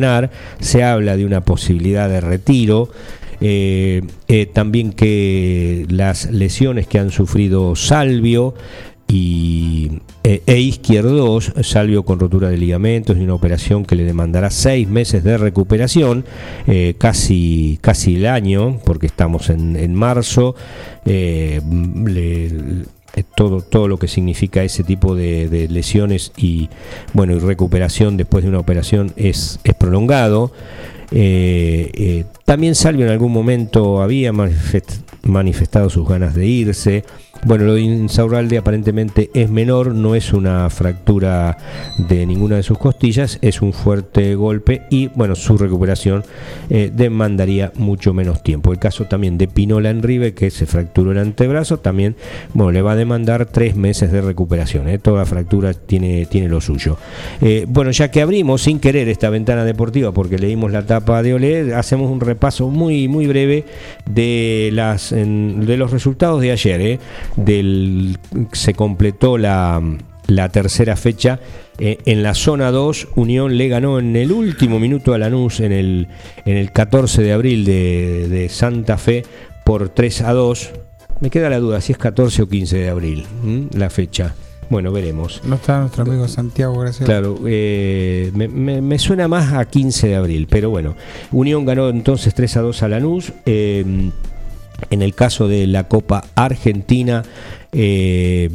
se habla de una posibilidad de retiro. Eh, eh, también que las lesiones que han sufrido Salvio y, e, e Izquierdos, Salvio con rotura de ligamentos y una operación que le demandará seis meses de recuperación, eh, casi, casi el año, porque estamos en, marzo. Todo, todo lo que significa ese tipo de, lesiones y bueno y recuperación después de una operación es, es prolongado. Eh, eh, también Salvio en algún momento había manifestado sus ganas de irse. Bueno, lo de Insaurralde aparentemente es menor, no es una fractura de ninguna de sus costillas, es un fuerte golpe y bueno, su recuperación eh, demandaría mucho menos tiempo. El caso también de Pinola Enribe, que se fracturó el antebrazo, también bueno, le va a demandar tres meses de recuperación. ¿eh? Toda fractura tiene, tiene lo suyo. Eh, bueno, ya que abrimos sin querer esta ventana deportiva porque leímos la tapa de Olé, hacemos un repaso muy, muy breve de, las, de los resultados de ayer. Del, se completó la, la tercera fecha. Eh, en la zona 2, Unión le ganó en el último minuto a Lanús en el, en el 14 de abril de, de Santa Fe por 3 a 2. Me queda la duda si es 14 o 15 de abril la fecha. Bueno, veremos. No está nuestro amigo Santiago gracias. Claro, eh, me, suena más a 15 de abril, pero bueno. Unión ganó entonces 3 a 2 a Lanús. Eh, en el caso de la Copa Argentina, eh,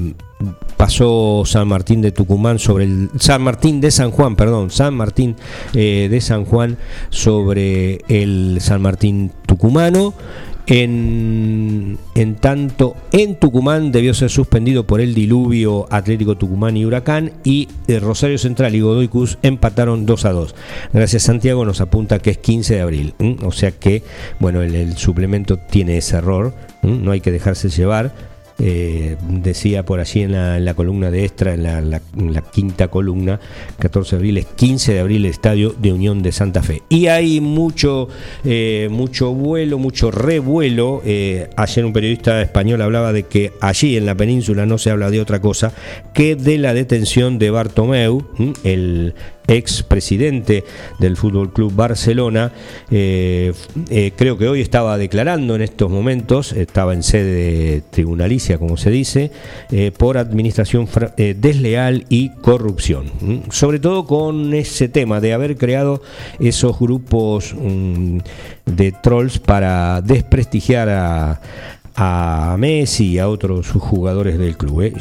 pasó San Martín de Tucumán sobre el San Martín de San Juan, perdón, San Martín de San Juan sobre el San Martín tucumano. En, tanto, en Tucumán debió ser suspendido por el diluvio Atlético Tucumán y Huracán y eh, Rosario Central y Godoy Cruz empataron 2 a 2. Gracias Santiago. Nos apunta que es 15 de abril, o sea que bueno el, suplemento tiene ese error, no hay que dejarse llevar eh, decía por allí en la, columna de extra, en la, quinta columna, 14 de abril, es 15 de abril, estadio de Unión de Santa Fe. Y hay mucho, eh, mucho vuelo, mucho revuelo. Eh, ayer un periodista español hablaba de que allí en la península no se habla de otra cosa que de la detención de Bartomeu, el ex presidente del Fútbol Club Barcelona, eh, eh, creo que hoy estaba declarando en estos momentos, estaba en sede tribunalicia, como se dice, eh, por administración desleal y corrupción. Sobre todo con ese tema de haber creado esos grupos mm, de trolls para desprestigiar a a Messi y a otros jugadores del club. ¿eh?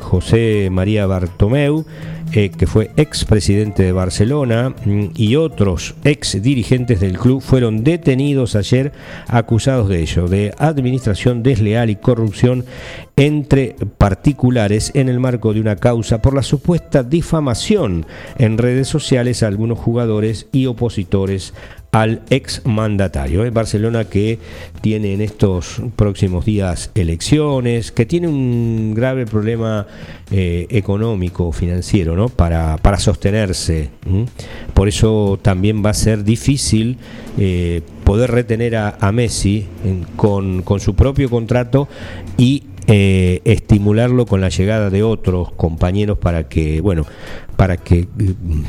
José María Bartomeu, eh, que fue ex presidente de Barcelona, mm, y otros ex dirigentes del club fueron detenidos ayer acusados de ello, de administración desleal y corrupción entre particulares en el marco de una causa por la supuesta difamación en redes sociales a algunos jugadores y opositores al ex mandatario. En Barcelona que tiene en estos próximos días elecciones, que tiene un grave problema eh, económico, financiero, ¿no? Para, para sostenerse. Por eso también va a ser difícil eh, poder retener a, Messi con, con su propio contrato y eh, estimularlo con la llegada de otros compañeros para que, bueno, para que mm,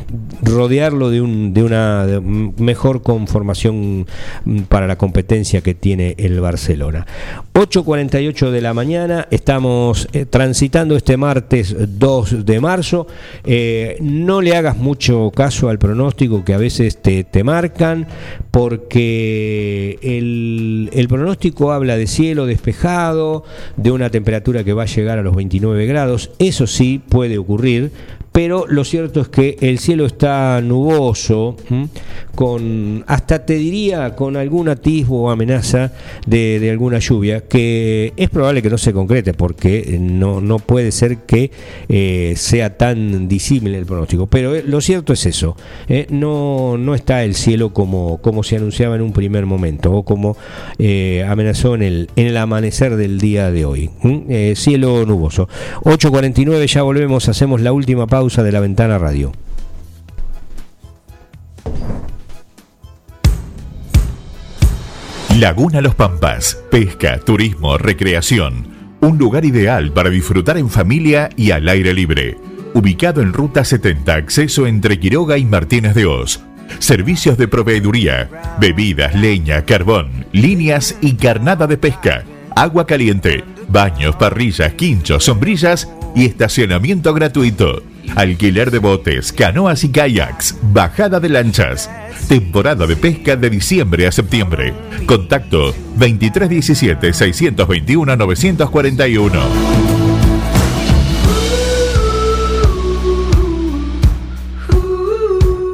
rodearlo de, un, de una mejor conformación mm, para la competencia que tiene el Barcelona. 8.48 de la mañana, estamos eh, transitando este martes 2 de marzo. Eh, no le hagas mucho caso al pronóstico que a veces te, te marcan, porque el, el pronóstico habla de cielo despejado, de una temperatura que va a llegar a los 29 grados. Eso sí puede ocurrir, pero lo cierto es que el cielo está nuboso, con hasta te diría con algún atisbo o amenaza de, alguna lluvia, que es probable que no se concrete, porque no, no puede ser que eh, sea tan disímil el pronóstico. Pero eh, lo cierto es eso, eh, no, no está el cielo como, como se anunciaba en un primer momento, o como amenazó en el, en el amanecer del día de hoy. cielo nuboso. 8.49, ya volvemos, hacemos la última pausa de la ventana radio. Laguna Los Pampas, pesca, turismo, recreación. Un lugar ideal para disfrutar en familia y al aire libre. Ubicado en Ruta 70, acceso entre Quiroga y Martínez de Oz. Servicios de proveeduría, bebidas, leña, carbón, líneas y carnada de pesca. Agua caliente, baños, parrillas, quinchos, sombrillas y estacionamiento gratuito. Alquiler de botes, canoas y kayaks, bajada de lanchas. Temporada de pesca de diciembre a septiembre. Contacto 2317 621 941.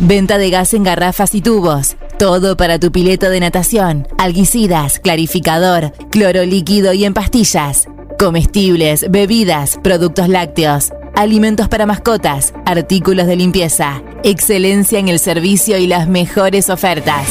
Venta de gas en garrafas y tubos. Todo para tu pileta de natación, alguicidas, clarificador, cloro líquido y en pastillas. Comestibles, bebidas, productos lácteos, alimentos para mascotas, artículos de limpieza. Excelencia en el servicio y las mejores ofertas.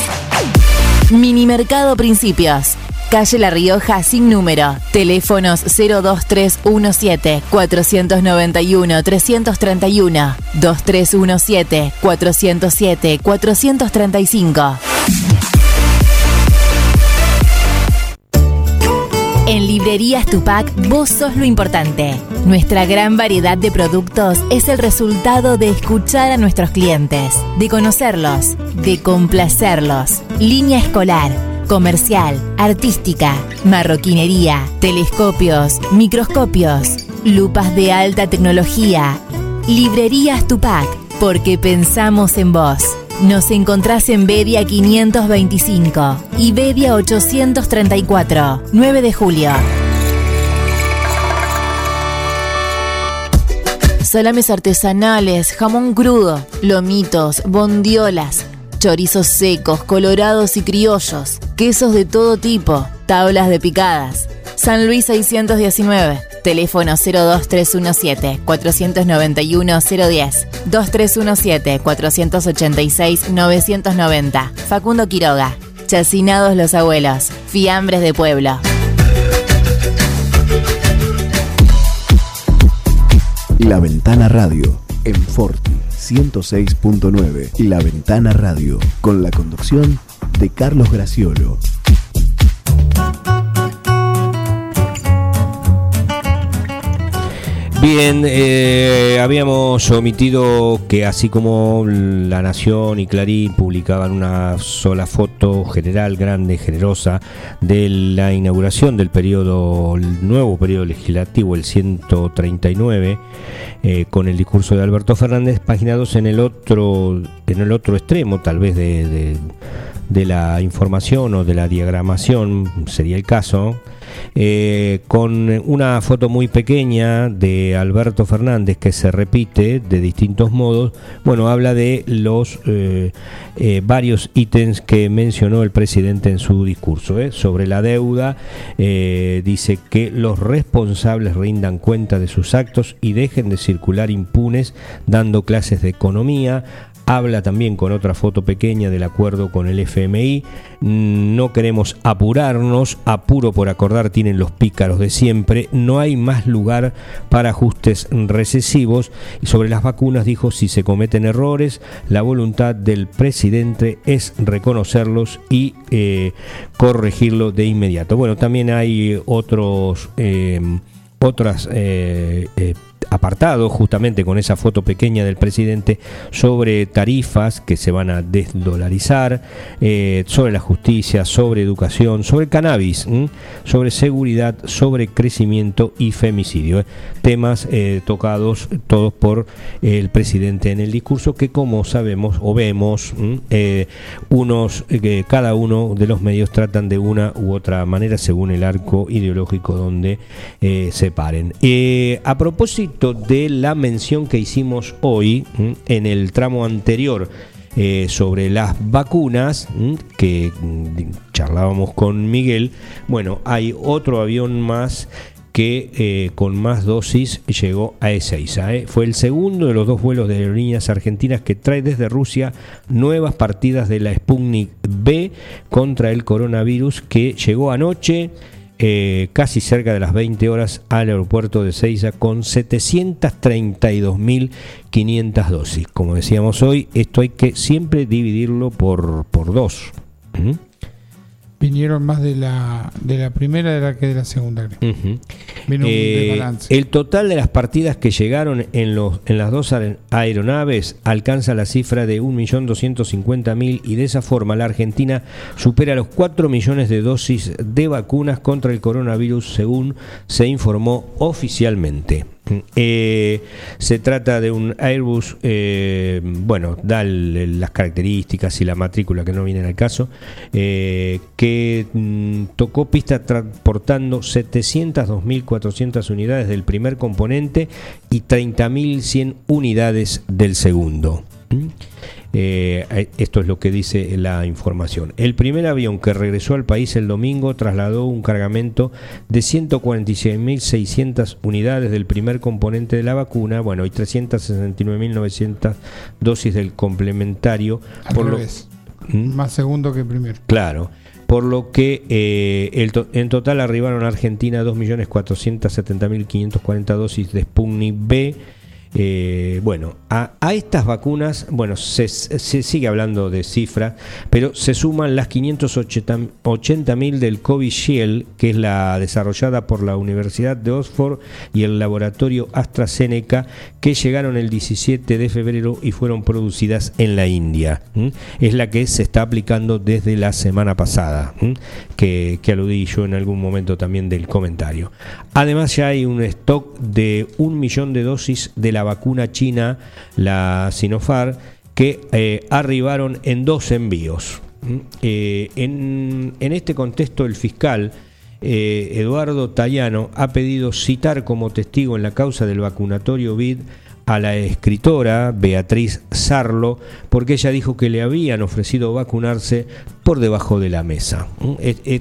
Minimercado Principios. Calle La Rioja sin número. Teléfonos 02317 491 331 2317 407 435. En Librerías Tupac, vos sos lo importante. Nuestra gran variedad de productos es el resultado de escuchar a nuestros clientes, de conocerlos, de complacerlos. Línea escolar, comercial, artística, marroquinería, telescopios, microscopios, lupas de alta tecnología. Librerías Tupac, porque pensamos en vos. Nos encontrás en Bedia 525 y Bedia 834, 9 de julio. Salames artesanales, jamón crudo, lomitos, bondiolas, chorizos secos, colorados y criollos, quesos de todo tipo, tablas de picadas. San Luis 619, teléfono 02317 491 010, 2317 486 990. Facundo Quiroga, Chacinados los abuelos, fiambres de pueblo. La Ventana Radio, en Forti 106.9. La Ventana Radio, con la conducción de Carlos Graciolo. Bien, eh, habíamos omitido que así como La Nación y Clarín publicaban una sola foto general, grande, generosa, de la inauguración del periodo, el nuevo periodo legislativo, el 139, eh, con el discurso de Alberto Fernández, paginados en el otro, en el otro extremo, tal vez de, la información o de la diagramación, sería el caso, eh, con una foto muy pequeña de Alberto Fernández que se repite de distintos modos. Bueno, habla de los eh, eh, varios ítems que mencionó el presidente en su discurso. Sobre la deuda, dice que los responsables rindan cuenta de sus actos y dejen de circular impunes dando clases de economía habla también con otra foto pequeña del acuerdo con el FMI. No queremos apurarnos, apuro por acordar tienen los pícaros de siempre, no hay más lugar para ajustes recesivos. Y sobre las vacunas dijo, si se cometen errores, la voluntad del presidente es reconocerlos y eh, corregirlo de inmediato. Bueno, también hay otros... Eh, otras eh, apartado justamente con esa foto pequeña del presidente sobre tarifas que se van a desdolarizar, eh, sobre la justicia, sobre educación, sobre cannabis, sobre seguridad, sobre crecimiento y femicidio. ¿eh? Temas eh, tocados todos por el presidente en el discurso que como sabemos o vemos, unos, cada uno de los medios tratan de una u otra manera según el arco ideológico donde se paren. a propósito, de la mención que hicimos hoy en el tramo anterior eh, sobre las vacunas que mm, charlábamos con Miguel. Bueno, hay otro avión más que eh, con más dosis llegó a Ezeiza. ¿eh? Fue el segundo de los dos vuelos de aerolíneas argentinas que trae desde Rusia nuevas partidas de la Sputnik B contra el coronavirus que llegó anoche eh, casi cerca de las 20 horas al aeropuerto de Seiza con 732.500 dosis. Como decíamos hoy, esto hay que siempre dividirlo por, por dos. ¿Mm? Vinieron más de la, de la primera de la que de la segunda. Eh, el total de las partidas que llegaron en, los, en las dos aeronaves alcanza la cifra de 1.250.000 y de esa forma la Argentina supera los 4 millones de dosis de vacunas contra el coronavirus según se informó oficialmente. Eh, se trata de un Airbus, eh, bueno, da las características y la matrícula que no vienen al caso, eh, que mm, tocó pista transportando 702.400 unidades del primer componente y 30.100 unidades del segundo. Eh, esto es lo que dice la información. El primer avión que regresó al país el domingo trasladó un cargamento de 146.600 unidades del primer componente de la vacuna, bueno, y 369.900 dosis del complementario. Al por lo-. ¿Mm? Más segundo que primero. Claro. Por lo que eh, el to- en total arribaron a Argentina 2.470.540 dosis de Sputnik B. Eh, bueno, a, estas vacunas, bueno, se, sigue hablando de cifras, pero se suman las 580.000 del Covishield, que es la desarrollada por la Universidad de Oxford y el laboratorio AstraZeneca, que llegaron el 17 de febrero y fueron producidas en la India. Es la que se está aplicando desde la semana pasada, que, que aludí yo en algún momento también del comentario. Además ya hay un stock de un millón de dosis de la vacuna china, la Sinopharm, que eh, arribaron en dos envíos. ¿m? Eh, en, este contexto el fiscal eh, Eduardo Tallano ha pedido citar como testigo en la causa del vacunatorio BID a la escritora Beatriz Sarlo, porque ella dijo que le habían ofrecido vacunarse por debajo de la mesa. ¿Mm?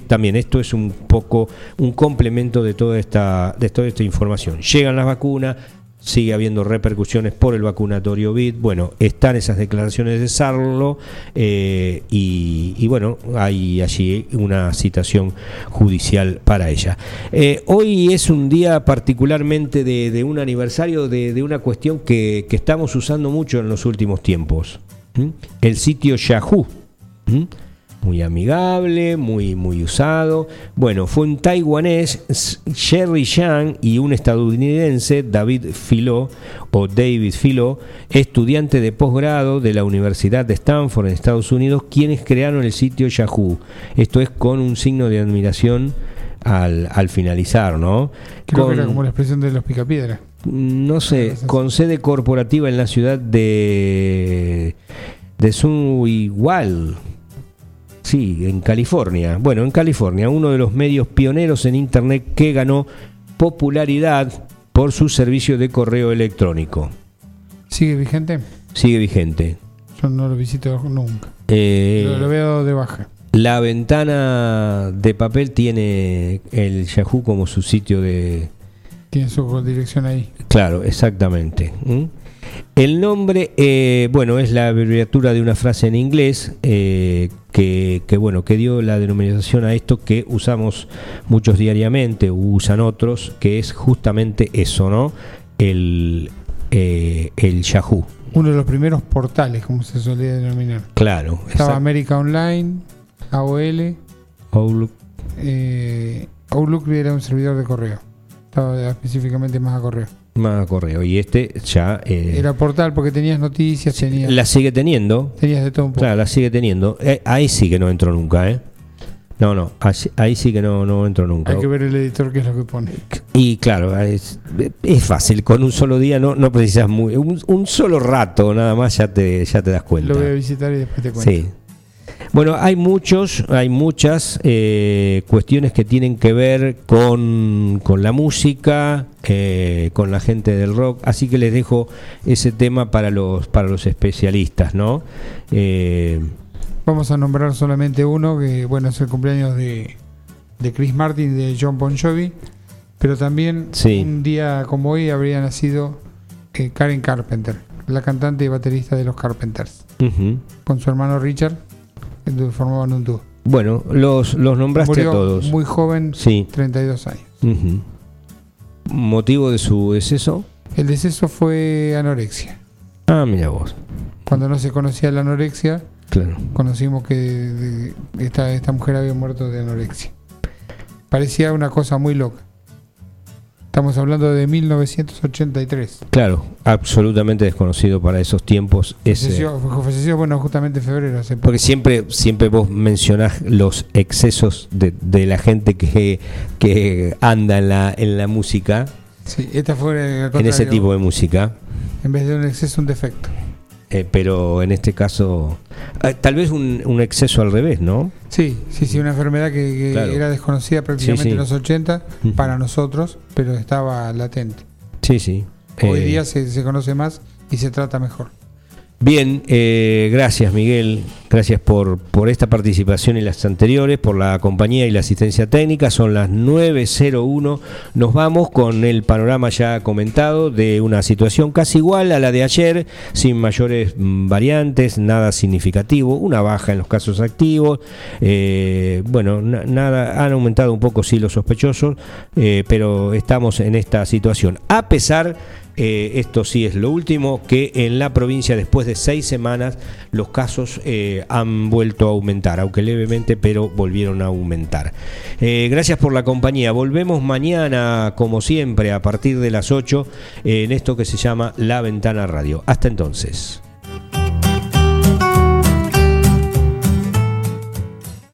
También esto es un poco un complemento de toda esta, de toda esta información. Llegan las vacunas, sigue habiendo repercusiones por el vacunatorio BID. Bueno, están esas declaraciones de Sarlo eh, y, bueno, hay allí una citación judicial para ella. Eh, hoy es un día particularmente de, un aniversario de, una cuestión que, que estamos usando mucho en los últimos tiempos. El sitio Yahoo. Muy amigable, muy, muy usado. Bueno, fue un taiwanés, Sherry Yang, y un estadounidense, David Philo, o David Philo, estudiante de posgrado de la Universidad de Stanford en Estados Unidos, quienes crearon el sitio Yahoo. Esto es con un signo de admiración al, al finalizar, ¿no? Creo Con- que era como la expresión de los picapiedras. no sé, con sede corporativa en la ciudad de de Sunnyvale. Sí, en California. Bueno, en California, uno de los medios pioneros en internet que ganó popularidad por su servicio de correo electrónico. ¿Sigue vigente? Sigue vigente. Yo no lo visito nunca. Eh, Lo, lo veo de baja. la ventana de papel tiene el Yahoo como su sitio de, Tiene su dirección ahí. Claro, exactamente. ¿Mm? El nombre, eh, bueno, es la abreviatura de una frase en inglés eh, que, que, bueno, que dio la denominación a esto que usamos muchos diariamente, usan otros, que es justamente eso, ¿no? El, eh, el Yahoo. Uno de los primeros portales, como se solía denominar. Claro. Estaba América Online, AOL. Outlook. Eh, Outlook era un servidor de correo. Estaba específicamente más a correo. Más correo. Y este ya eh, Era portal porque tenías noticias, tenías, la sigue teniendo. tenías de todo un poco. Claro, la sigue teniendo. Eh, ahí sí que no entro nunca, ¿eh? No, no, ahí sí que no, no entro nunca. Hay que ver el editor qué es lo que pone. Y claro, es, es fácil, con un solo día no, no precisas muy, un, un solo rato nada más ya te, ya te das cuenta. Lo voy a visitar y después te cuento. Sí. Bueno, hay muchos, hay muchas eh, cuestiones que tienen que ver con, con la música, eh, con la gente del rock, así que les dejo ese tema para los para los especialistas, ¿no? Eh, Vamos a nombrar solamente uno, que bueno, es el cumpleaños de, de Chris Martin y de John Bon Jovi. Pero también Sí. un día como hoy habría nacido eh, Karen Carpenter, la cantante y baterista de los Carpenters. Con su hermano Richard, que formaban un dúo. Bueno, los, los nombraste Murió a todos. muy joven, Sí. 32 años. ¿Motivo de su deceso? El deceso fue anorexia. Ah, mira vos. Cuando no se conocía la anorexia, Claro. conocimos que de- esta, esta mujer había muerto de anorexia. Parecía una cosa muy loca. Estamos hablando de 1983. Claro, absolutamente desconocido para esos tiempos. Ese, Falleció, falleció, bueno, justamente en febrero. Hace poco. porque siempre, siempre vos mencionás los excesos de, de la gente que, que anda en la, en la música, Sí, esta fue en ese tipo de música. En vez de un exceso, un defecto. Eh, pero en este caso, eh, tal vez un, un exceso al revés, ¿no? Sí, sí, sí, una enfermedad que, que Claro. era desconocida prácticamente Sí, sí. en los 80 Ujú. para nosotros, pero estaba latente. Sí, sí. Hoy Eh, día se, se conoce más y se trata mejor. Bien, eh, gracias Miguel, gracias por, por esta participación y las anteriores, por la compañía y la asistencia técnica. Son las 9.01. Nos vamos con el panorama ya comentado de una situación casi igual a la de ayer, sin mayores mm, variantes, nada significativo, una baja en los casos activos. eh, bueno, na- nada, han aumentado un poco sí los sospechosos, eh, pero estamos en esta situación. A pesar eh, esto sí es lo último, que en la provincia después de seis semanas los casos eh, han vuelto a aumentar, aunque levemente, pero volvieron a aumentar. Eh, gracias por la compañía. Volvemos mañana, como siempre, a partir de las 8 en esto que se llama La Ventana Radio. Hasta entonces.